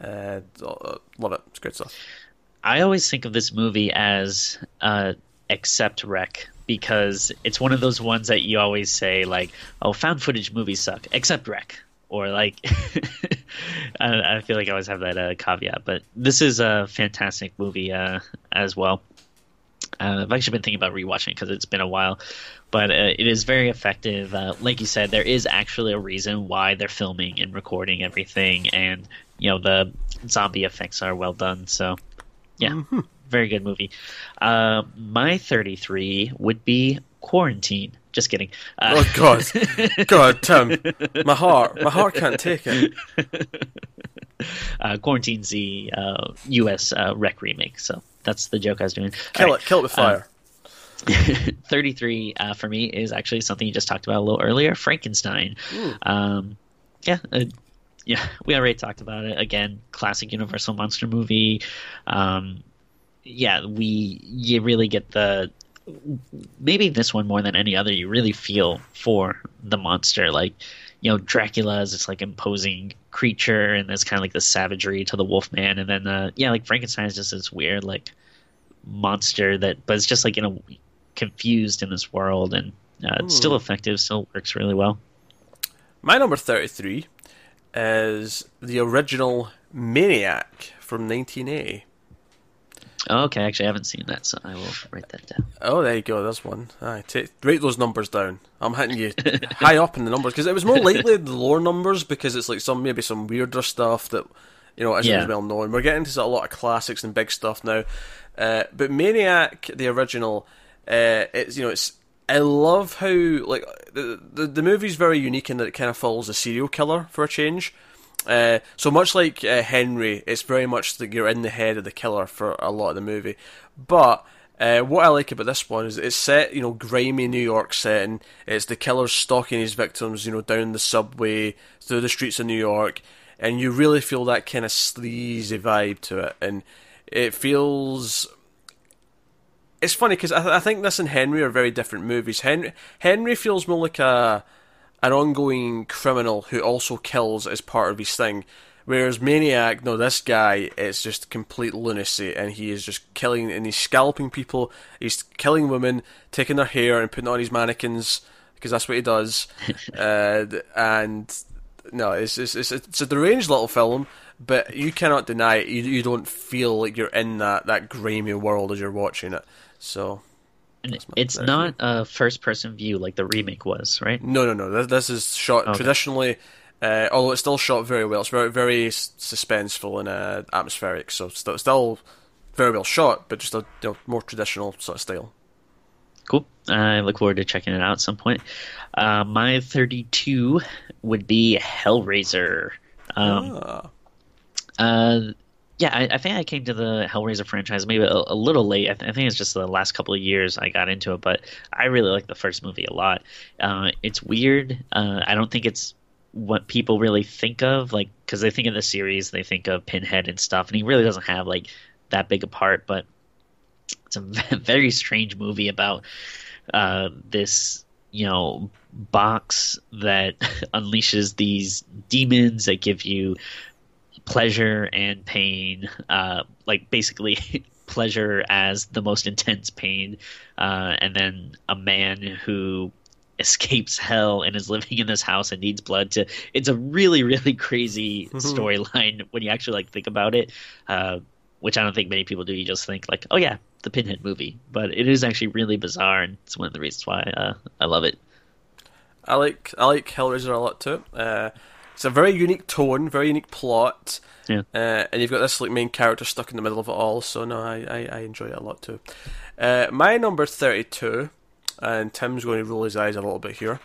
Uh, love it. It's great stuff. I always think of this movie as uh, except REC because it's one of those ones that you always say like, "Oh, found footage movies suck," except REC, or like, I, I feel like I always have that uh, caveat. But this is a fantastic movie uh, as well. Uh, I've actually been thinking about rewatching it because it's been a while, but uh, it is very effective. Uh, like you said, there is actually a reason why they're filming and recording everything, and you know the zombie effects are well done. So, yeah, very good movie. Uh, my thirty-three would be Quarantine. Just kidding. Uh, Oh God, God, Tim, my heart, my heart can't take it. uh, Quarantine's the uh, U.S. Uh, rec remake, so that's the joke I was doing. Kill All right. it, kill it with fire. 33 uh, for me is actually something you just talked about a little earlier frankenstein um, yeah uh, yeah we already talked about it again classic universal monster movie um, yeah we you really get the maybe this one more than any other you really feel for the monster. Like you know dracula is this like imposing creature and there's kind of like the savagery to the wolfman and then uh, yeah like frankenstein is just this weird like monster that but it's just like in a confused in this world and uh, it's still effective still works really well. My number thirty-three is the original Maniac from 1980. Okay actually i haven't seen that so i will write that down Oh, there you go. That's one. Aye, take, write those numbers down. I'm hitting you high up in the numbers because it was more likely the lower numbers because it's like some maybe some weirder stuff that you know isn't Yeah. as well known. We're getting to a lot of classics and big stuff now. Uh, but Maniac, the original, uh, it's you know it's. I love how like the, the the movie's very unique in that it kind of follows a serial killer for a change. Uh, so much like uh, Henry, it's very much that you're in the head of the killer for a lot of the movie. But uh, what I like about this one is it's set, you know, grimy New York setting. It's the killer stalking his victims, you know, down the subway, through the streets of New York, and you really feel that kind of sleazy vibe to it, and it feels it's funny because I, th- I think this and Henry are very different movies. Henry Henry feels more like a an ongoing criminal who also kills as part of his thing. Whereas Maniac, no, this guy is just complete lunacy, and he is just killing and he's scalping people. He's killing women, taking their hair and putting on his mannequins because that's what he does. uh, and no, it's, it's it's it's a deranged little film, but you cannot deny it. You you don't feel like you're in that that grimy world as you're watching it. So it's not a first person view like the remake was, right? No, no, no. This, this is shot okay. traditionally, uh, although it's still shot very well. It's very, very suspenseful and uh, atmospheric. So still, still very well shot, but just a you know, more traditional sort of style. Cool. I look forward to checking it out at some point. Uh, my 32 would be Hellraiser. Um, ah. Yeah, I, I, think I came to the Hellraiser franchise maybe a, a little late. I, th- I, think it's just the last couple of years I got into it, but I really like the first movie a lot. Uh, it's weird. Uh, I don't think it's what people really think of, like because they think of the series, they think of Pinhead and stuff, and he really doesn't have like that big a part. But it's a very strange movie about uh, this, you know, box that unleashes these demons that give you pleasure and pain, uh, like basically pleasure as the most intense pain, uh, and then a man who escapes hell and is living in this house and needs blood to it's a really really crazy storyline when you actually like think about it uh, which i don't think many people do. You just think like oh yeah the pinhead movie. But it is actually really bizarre and it's one of the reasons why uh, i love it. I like i like hellraiser a lot too. Uh, it's a very unique tone, very unique plot. Yeah. Uh, and you've got this like main character stuck in the middle of it all. So no, I, I, I enjoy it a lot too. Uh, my number thirty-two, and Tim's going to roll his eyes a little bit here.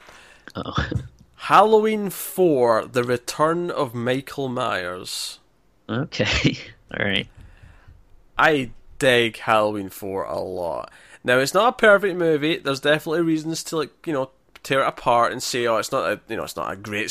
Oh. Halloween Four: The Return of Michael Myers. Okay. All right. I dig Halloween Four a lot. Now it's not a perfect movie. There's definitely reasons to like you know tear it apart and say, oh, it's not a you know it's not a great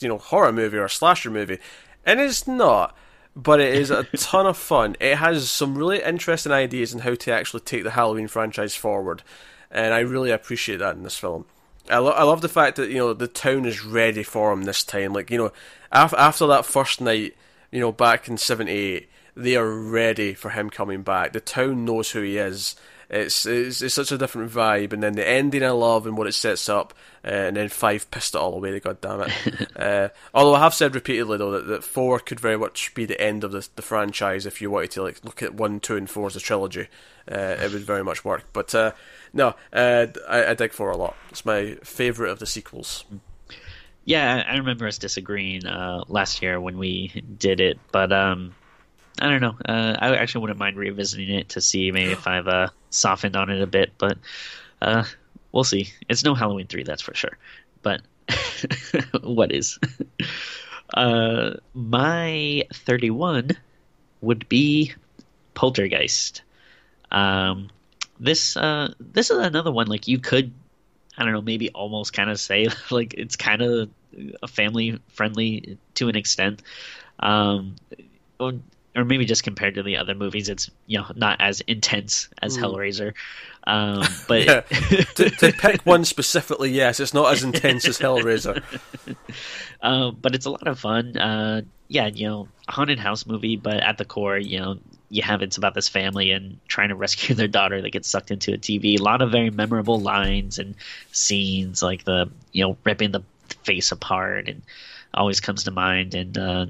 you know horror movie or slasher movie, and it's not. But it is a ton of fun. It has some really interesting ideas on how to actually take the Halloween franchise forward, and I really appreciate that in this film. I, lo- I love the fact that you know the town is ready for him this time. Like you know, af- after that first night, you know, back in '78, they are ready for him coming back. The town knows who he is, it's, it's, it's such a different vibe, and then the ending I love and what it sets up, uh, and then five pissed it all away. God damn it! uh, although I have said repeatedly though that, that four could very much be the end of the, the franchise if you wanted to like look at one, two, and four as a trilogy. Uh, it would very much work. But uh, no, uh, I, I dig four a lot. It's my favorite of the sequels. Yeah, I remember us disagreeing uh, last year when we did it, but um, I don't know. Uh, I actually wouldn't mind revisiting it to see maybe if I've uh, softened on it a bit, but uh, we'll see. It's no Halloween three, that's for sure. But what is? Uh, my thirty-one would be Poltergeist. Um, this uh, this is another one like you could, I don't know, maybe almost kind of say like it's kind of a family friendly to an extent. Um, or maybe just compared to the other movies, it's you know not as intense as mm. Hellraiser. Um, but yeah. to, to, pick one specifically, yes, it's not as intense as Hellraiser. Uh, but it's a lot of fun. Uh, yeah, you know, haunted house movie, but at the core, you know, you have it's about this family and trying to rescue their daughter that gets sucked into a TV. A lot of very memorable lines and scenes, like the you know ripping the face apart, and always comes to mind. And uh,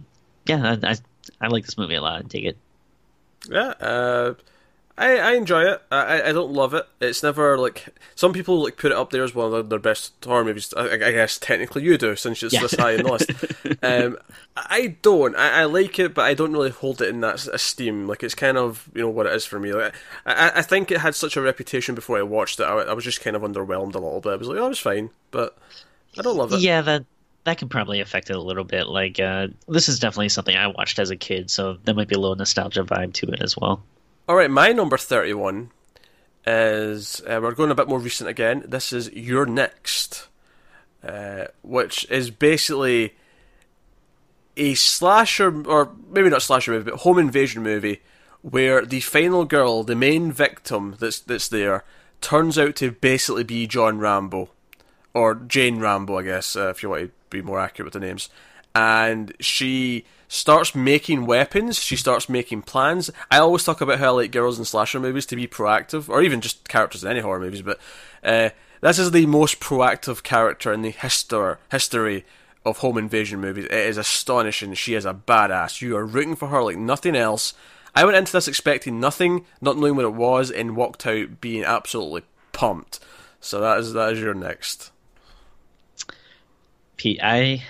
yeah, I, I I like this movie a lot. I dig it. Yeah, uh, I I enjoy it. I I don't love it. It's never like some people like put it up there as one of their best horror movies. I, I guess technically you do since it's yeah. this high in the list. um, I don't. I, I like it, but I don't really hold it in that esteem. Like it's kind of you know what it is for me. Like I I think it had such a reputation before I watched it. I, I was just kind of underwhelmed a little bit. I was like, oh, it was fine, but I don't love it. Yeah, that that can probably affect it a little bit. Like uh, this is definitely something I watched as a kid, so there might be a little nostalgia vibe to it as well. All right, my number thirty-one is uh, we're going a bit more recent again. This is You're Next, uh, which is basically a slasher, or maybe not slasher movie, but home invasion movie where the final girl, the main victim that's that's there, turns out to basically be John Rambo, or Jane Rambo, I guess, uh, if you want to be more accurate with the names. And she starts making weapons. She starts making plans. I always talk about how I like girls in slasher movies to be proactive, or even just characters in any horror movies. But uh, this is the most proactive character in the histor- history of home invasion movies. It is astonishing. She is a badass. You are rooting for her like nothing else. I went into this expecting nothing, not knowing what it was, and walked out being absolutely pumped. So that is that is your next. Pete, I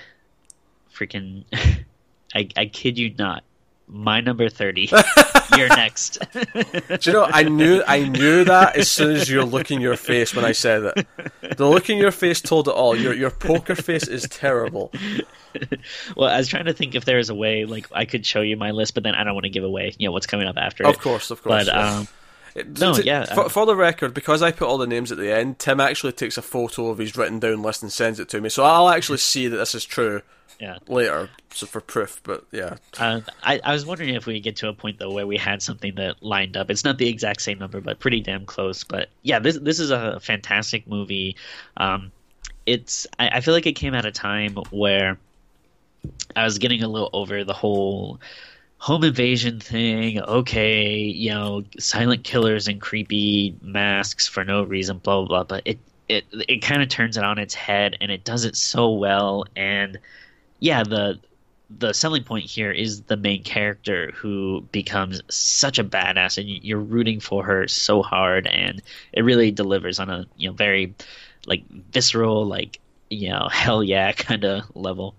freaking I I kid you not. My number thirty. You're next. Do you know? I knew I knew that as soon as your look in your face when I said it. The look in your face told it all. Your your poker face is terrible. well, I was trying to think if there was a way like I could show you my list, but then I don't want to give away you know what's coming up after. Of it. course, of course. But yeah. um, It- No, to- yeah, For, um, for the record, because I put all the names at the end, Tim actually takes a photo of his written down list and sends it to me, so I'll actually see that this is true yeah. later, so for proof. But yeah, Uh, I, I was wondering if we get to a point though where we had something that lined up. It's not the exact same number, but pretty damn close. But yeah, this this is a fantastic movie. Um, it's I, I feel like it came at a time where I was getting a little over the whole home invasion thing. Okay, you know, silent killers and creepy masks for no reason, blah blah blah. But it it it kind of turns it on its head, and it does it so well. And yeah, the the selling point here is the main character who becomes such a badass, and you're rooting for her so hard, and it really delivers on a you know very like visceral, like you know hell yeah kind of level.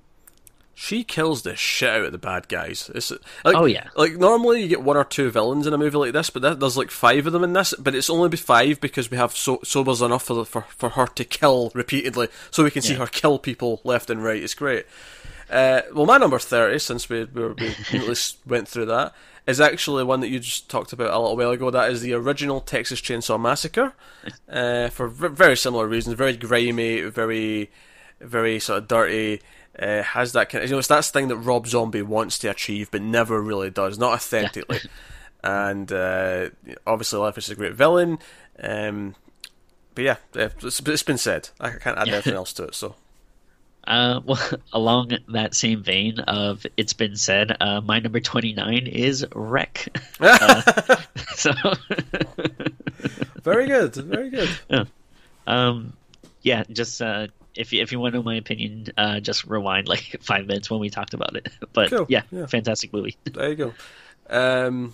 She kills the shit out of the bad guys. It's like, Oh, yeah. like normally you get one or two villains in a movie like this, but that, there's like five of them in this. But it's only be five because we have so sobers enough for, for for her to kill repeatedly, so we can see her kill people left and right. It's great. Uh, well, my number thirty, since we we, we at least went through that, is actually one that you just talked about a little while ago. That is the original Texas Chainsaw Massacre, uh, for v- very similar reasons. Very grimy, very, very sort of dirty. Uh, has that kind of, you know, it's that thing that Rob Zombie wants to achieve, but never really does, not authentically. and uh, obviously, Leatherface is a great villain. Um, but yeah, yeah, it's, it's been said. I can't add anything else to it. So Uh, well, along that same vein of it's been said, uh, my number twenty nine is REC. Uh, so, very good, very good. um, yeah, just uh, if you, if you want to know my opinion, uh, just rewind like five minutes when we talked about it. But Cool, yeah, yeah. fantastic movie. There you go. Um,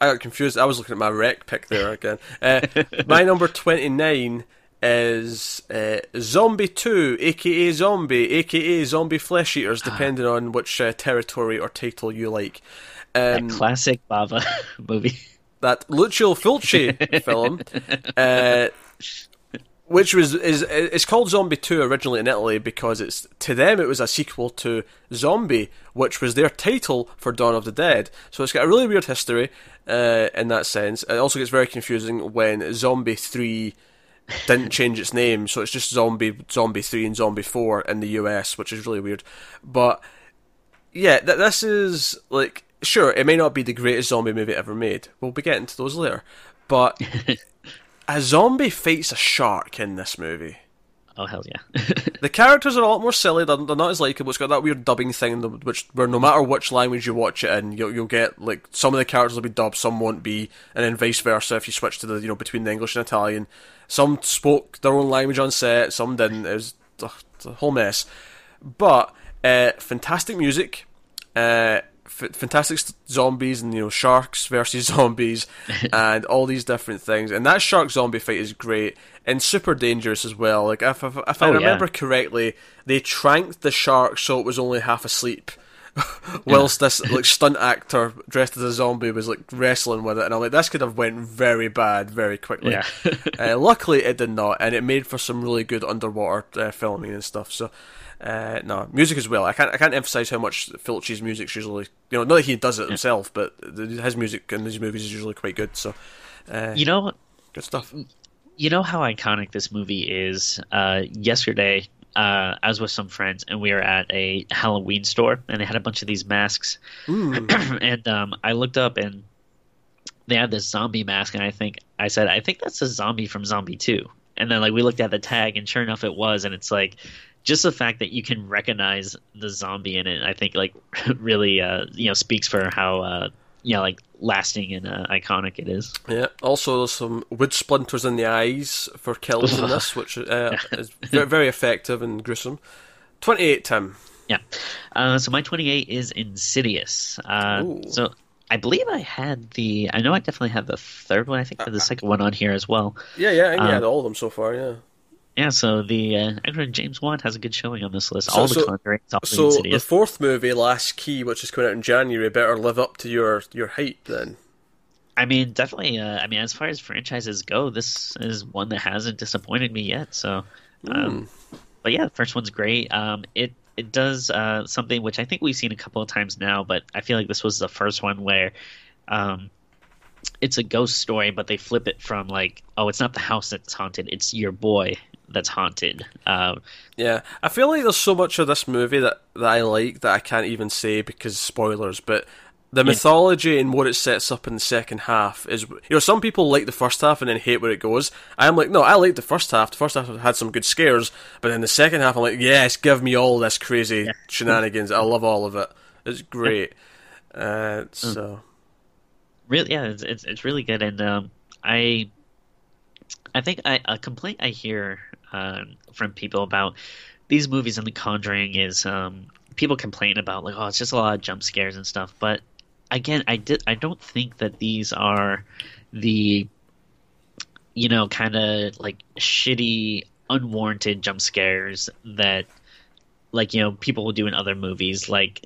I got confused. I was looking at my REC pick there again. Uh, my number 29 is uh, Zombie 2, aka Zombie, aka Zombie Flesh Eaters, depending on which uh, territory or title you like. Um, That classic Bava movie. that Lucio Fulci film, uh, which was is it's called Zombie Two originally in Italy because it's to them it was a sequel to Zombie, which was their title for Dawn of the Dead. So it's got a really weird history uh, in that sense. It also gets very confusing when Zombie Three didn't change its name, so it's just Zombie, Zombie Three, and Zombie Four in the US, which is really weird. But yeah, th- this is like sure it may not be the greatest zombie movie ever made. We'll be getting to those later, but a zombie fights a shark in this movie. Oh hell yeah! The characters are a lot more silly. They're, they're not as likable. It's got that weird dubbing thing, which where no matter which language you watch it in, you'll you'll get like some of the characters will be dubbed, some won't be, and then vice versa. If you switch to the you know between the English and Italian, some spoke their own language on set, some didn't. It was ugh, it's a whole mess. But uh, fantastic music, uh, f- fantastic st- zombies, and you know sharks versus zombies, and all these different things. And that shark zombie fight is great and super dangerous as well. Like if if, if I Oh, yeah. remember correctly, they tranked the shark so it was only half asleep. Whilst this like stunt actor dressed as a zombie was like wrestling with it, and I'm like, this could have went very bad very quickly. Yeah. uh, luckily, it did not, and it made for some really good underwater uh, filming and stuff. So, uh, no, music as well. I can't I can't emphasize how much Fulci's music's usually you know not that he does it himself, but his music in these movies is usually quite good. So, uh, you know, good stuff. you know how iconic this movie is. Uh, yesterday, uh, I was with some friends, and we were at a Halloween store, and they had a bunch of these masks. And um, I looked up, and they had this zombie mask, and I think I said, I think that's a zombie from Zombie Two. And then like we looked at the tag, and sure enough, it was. And it's like just the fact that you can recognize the zombie in it, I think like really uh, you know speaks for how uh, you know like lasting and uh, iconic it is. Yeah. Also, there's some wood splinters in the eyes for kills in this, which uh, is very, effective and gruesome. Twenty-eight, Tim. Yeah. Uh, so my 28 is Insidious. Uh, so I believe I had the. I know I definitely have the third one. I think I had the second one on here as well. Yeah, yeah, I think you Um, had all of them so far. Yeah. Yeah. So the uh, actor James Wan has a good showing on this list. So- all the so- Conjuring, all the So the Insidious. fourth movie, Last Key, which is coming out in January, better live up to your your hype then. I mean, definitely. Uh, I mean, as far as franchises go, this is one that hasn't disappointed me yet. So, um, but yeah, the first one's great. Um, it it does uh, something which I think we've seen a couple of times now, but I feel like this was the first one where um, it's a ghost story, but they flip it from like, oh, it's not the house that's haunted; it's your boy that's haunted. Uh, Yeah, I feel like there's so much of this movie that, that I like that I can't even say because spoilers. But the mythology and what it sets up in the second half is, you know, some people like the first half and then hate where it goes. I'm like, no, I like the first half. The first half had some good scares, but then the second half, I'm like, yes, give me all this crazy shenanigans. I love all of it. It's great. Uh, so really yeah it's, it's it's really good and um i i think I, a complaint i hear um from people about these movies and the conjuring is um people complain about like oh it's just a lot of jump scares and stuff. But again i did i don't think that these are the you know kind of like shitty unwarranted jump scares that like you know people will do in other movies. Like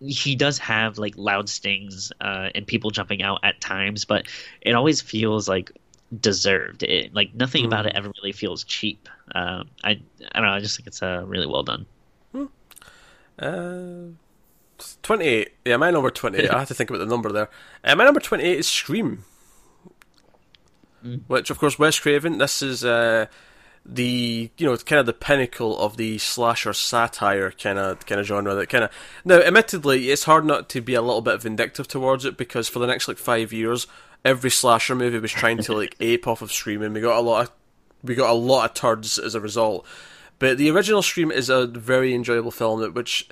he does have like loud stings uh, and people jumping out at times, but it always feels like deserved. It, like nothing about it ever really feels cheap. Um, I I don't know. I just think it's uh, really well done. Uh, 28. Yeah, my number 28. I have to think about the number there. Uh, my number 28 is Scream. Which, of course, Wes Craven, this is uh, the, you know, it's kind of the pinnacle of the slasher satire kind of kind of genre. That kind of Now, admittedly, it's hard not to be a little bit vindictive towards it because for the next, like, five years, every slasher movie was trying to, like, ape off of Scream, and we got a lot of, we got a lot of turds as a result. But the original Scream is a very enjoyable film which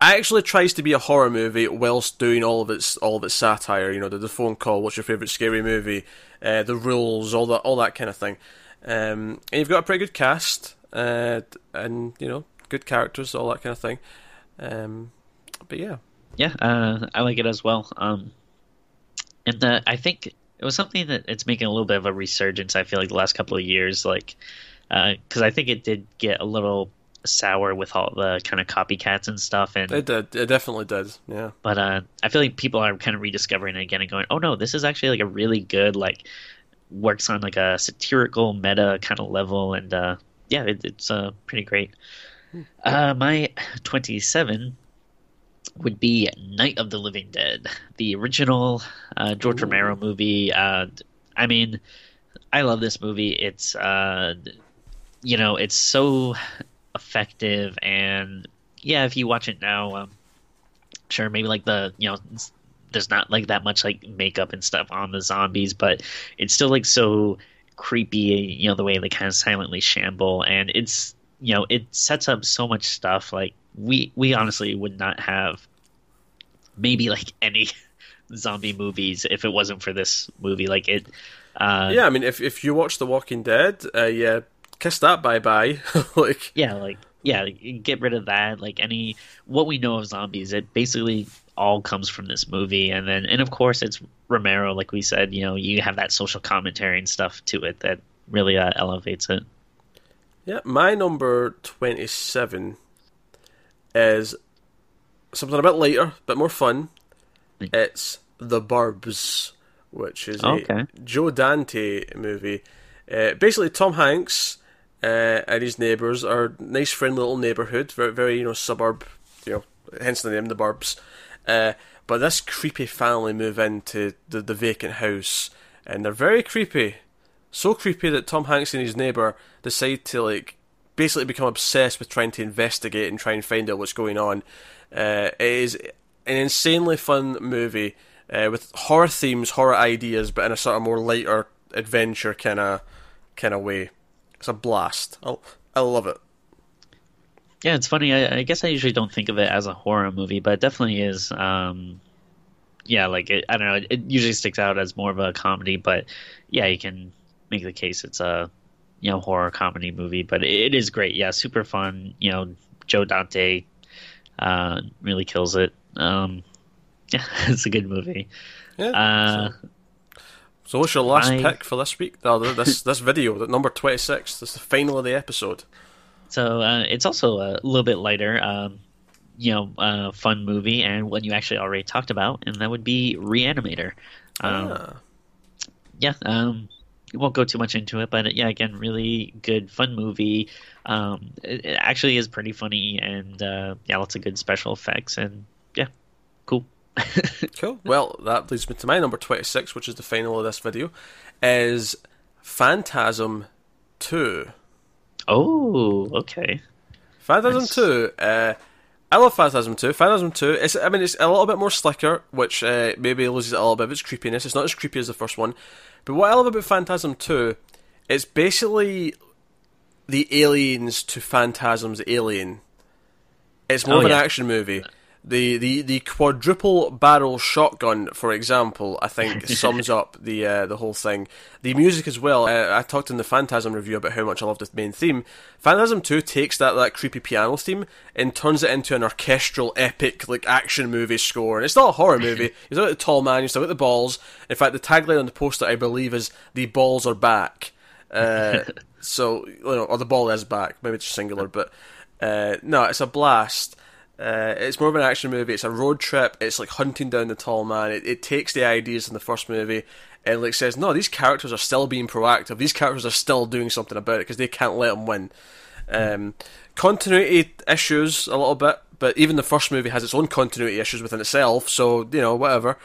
actually tries to be a horror movie whilst doing all of its all of its satire. You know, the, the phone call, what's your favorite scary movie, uh, the rules, all that all that kind of thing. Um, and you've got a pretty good cast, uh, and you know, good characters, all that kind of thing. Um, but yeah, Yeah, uh, I like it as well. Um, and uh, I think it was something that it's making a little bit of a resurgence. I feel like the last couple of years, like because I think it did get a little sour with all the kind of copycats and stuff, and it did. It definitely does Yeah. but uh, I feel like people are kind of rediscovering it again and going, "Oh no, this is actually like a really good like works on like a satirical meta kind of level," and uh, yeah, it, it's uh, pretty great. Uh, my twenty-seven would be Night of the Living Dead, the original uh, George Romero movie. Uh, I mean, I love this movie. It's uh, you know, it's so effective, and yeah, if you watch it now, um, sure, maybe like the you know, there's not like that much like makeup and stuff on the zombies, but it's still like so creepy. You know, the way they kind of silently shamble, and it's you know, it sets up so much stuff. Like we we honestly would not have maybe like any zombie movies if it wasn't for this movie. Like it. Uh, yeah, I mean, if if you watch The Walking Dead, uh, yeah, kiss that bye bye. like, yeah like yeah get rid of that like any what we know of zombies it basically all comes from this movie and then and of course it's romero like we said you know you have that social commentary and stuff to it that really uh, elevates it Yeah, my number 27 is something a bit lighter, a bit more fun. It's The Burbs, which is Okay. a Joe Dante movie. Uh, basically, Tom Hanks uh, and his neighbours are nice, friendly little neighbourhood, very, very, you know, suburb, you know, hence the name, The Burbs. Uh, but this creepy family move into the, the vacant house, and they're very creepy so creepy that Tom Hanks and his neighbour decide to like basically become obsessed with trying to investigate and try and find out what's going on. Uh, it is an insanely fun movie uh, with horror themes, horror ideas, but in a sort of more lighter adventure kind of kind of way. It's a blast. I I love it. Yeah, it's funny. I, I, guess I usually don't think of it as a horror movie, but it definitely is. Um, yeah, like it, I don't know. It usually sticks out as more of a comedy, but yeah, you can make the case it's a you know horror comedy movie. But it is great. Yeah, super fun. You know, Joe Dante uh, really kills it. Um, yeah, it's a good movie. Yeah. Uh, so. so. what's your last my... pick for this week? No, this this video, the number twenty six. This is the final of the episode. So uh, it's also a little bit lighter, um, you know, uh, fun movie, and one you actually already talked about, and that would be Reanimator. Um, ah. Yeah, um, won't go too much into it, but yeah, again, really good, fun movie. Um, it, it, actually is pretty funny, and uh, yeah, lots of good special effects, and yeah, cool. cool. Well, that leads me to my number twenty-six, which is the final of this video, is Phantasm Two. Oh, okay. Phantasm nice. 2. Uh, I love Phantasm 2. Phantasm 2, it's, I mean, it's a little bit more slicker, which uh, maybe loses a little bit of its creepiness. It's not as creepy as the first one. But what I love about Phantasm 2, it's basically the aliens to Phantasm's alien. It's more oh, of an yeah. action movie. The, the, the quadruple barrel shotgun, for example, I think sums up the uh, the whole thing. The music as well. Uh, I talked in the Phantasm review about how much I loved the main theme. Phantasm Two takes that that creepy piano theme and turns it into an orchestral, epic like action movie score. And it's not a horror movie. You've got the tall man. Still got the balls. In fact, the tagline on the poster, I believe, is "The balls are back." Uh, so, you know, or the ball is back. Maybe it's singular, but uh, no, it's a blast. Uh, it's more of an action movie. It's a road trip. It's like hunting down the tall man. It, it takes the ideas in the first movie and like says, no, these characters are still being proactive. These characters are still doing something about it because they can't let them win. Um, continuity issues a little bit, but even the first movie has its own continuity issues within itself. So you know, whatever.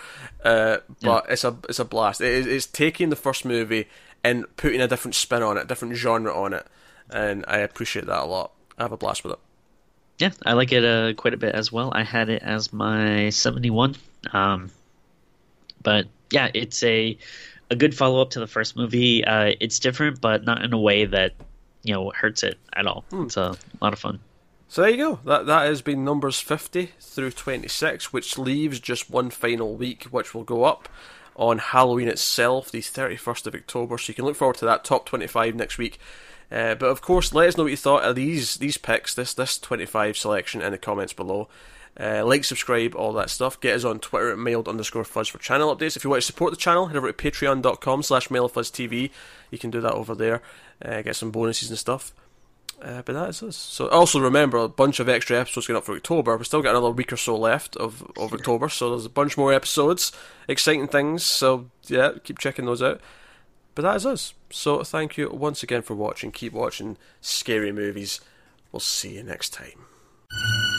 Uh, but yeah. it's a it's a blast. It, it's taking the first movie and putting a different spin on it, a different genre on it, and I appreciate that a lot. I have a blast with it. Yeah, I like it uh, quite a bit as well. I had it as my 71. Um, but yeah, it's a a good follow up to the first movie. Uh, it's different, but not in a way that you know hurts it at all. Hmm. It's a lot of fun. So there you go. That that has been numbers 50 through 26, which leaves just one final week, which will go up on Halloween itself, the 31st of October. So you can look forward to that top 25 next week. Uh, but of course, let us know what you thought of these these picks, this this 25 selection in the comments below. Uh, like, subscribe, all that stuff. Get us on Twitter at mailed underscore fuzz for channel updates. If you want to support the channel, head over to patreon.com slash TV. You can do that over there. Uh, get some bonuses and stuff. Uh, but that is us. So also remember a bunch of extra episodes going up for October. We've still got another week or so left of, of October, so there's a bunch more episodes, exciting things. So yeah, keep checking those out. But that is us. So thank you once again for watching. Keep watching scary movies. We'll see you next time.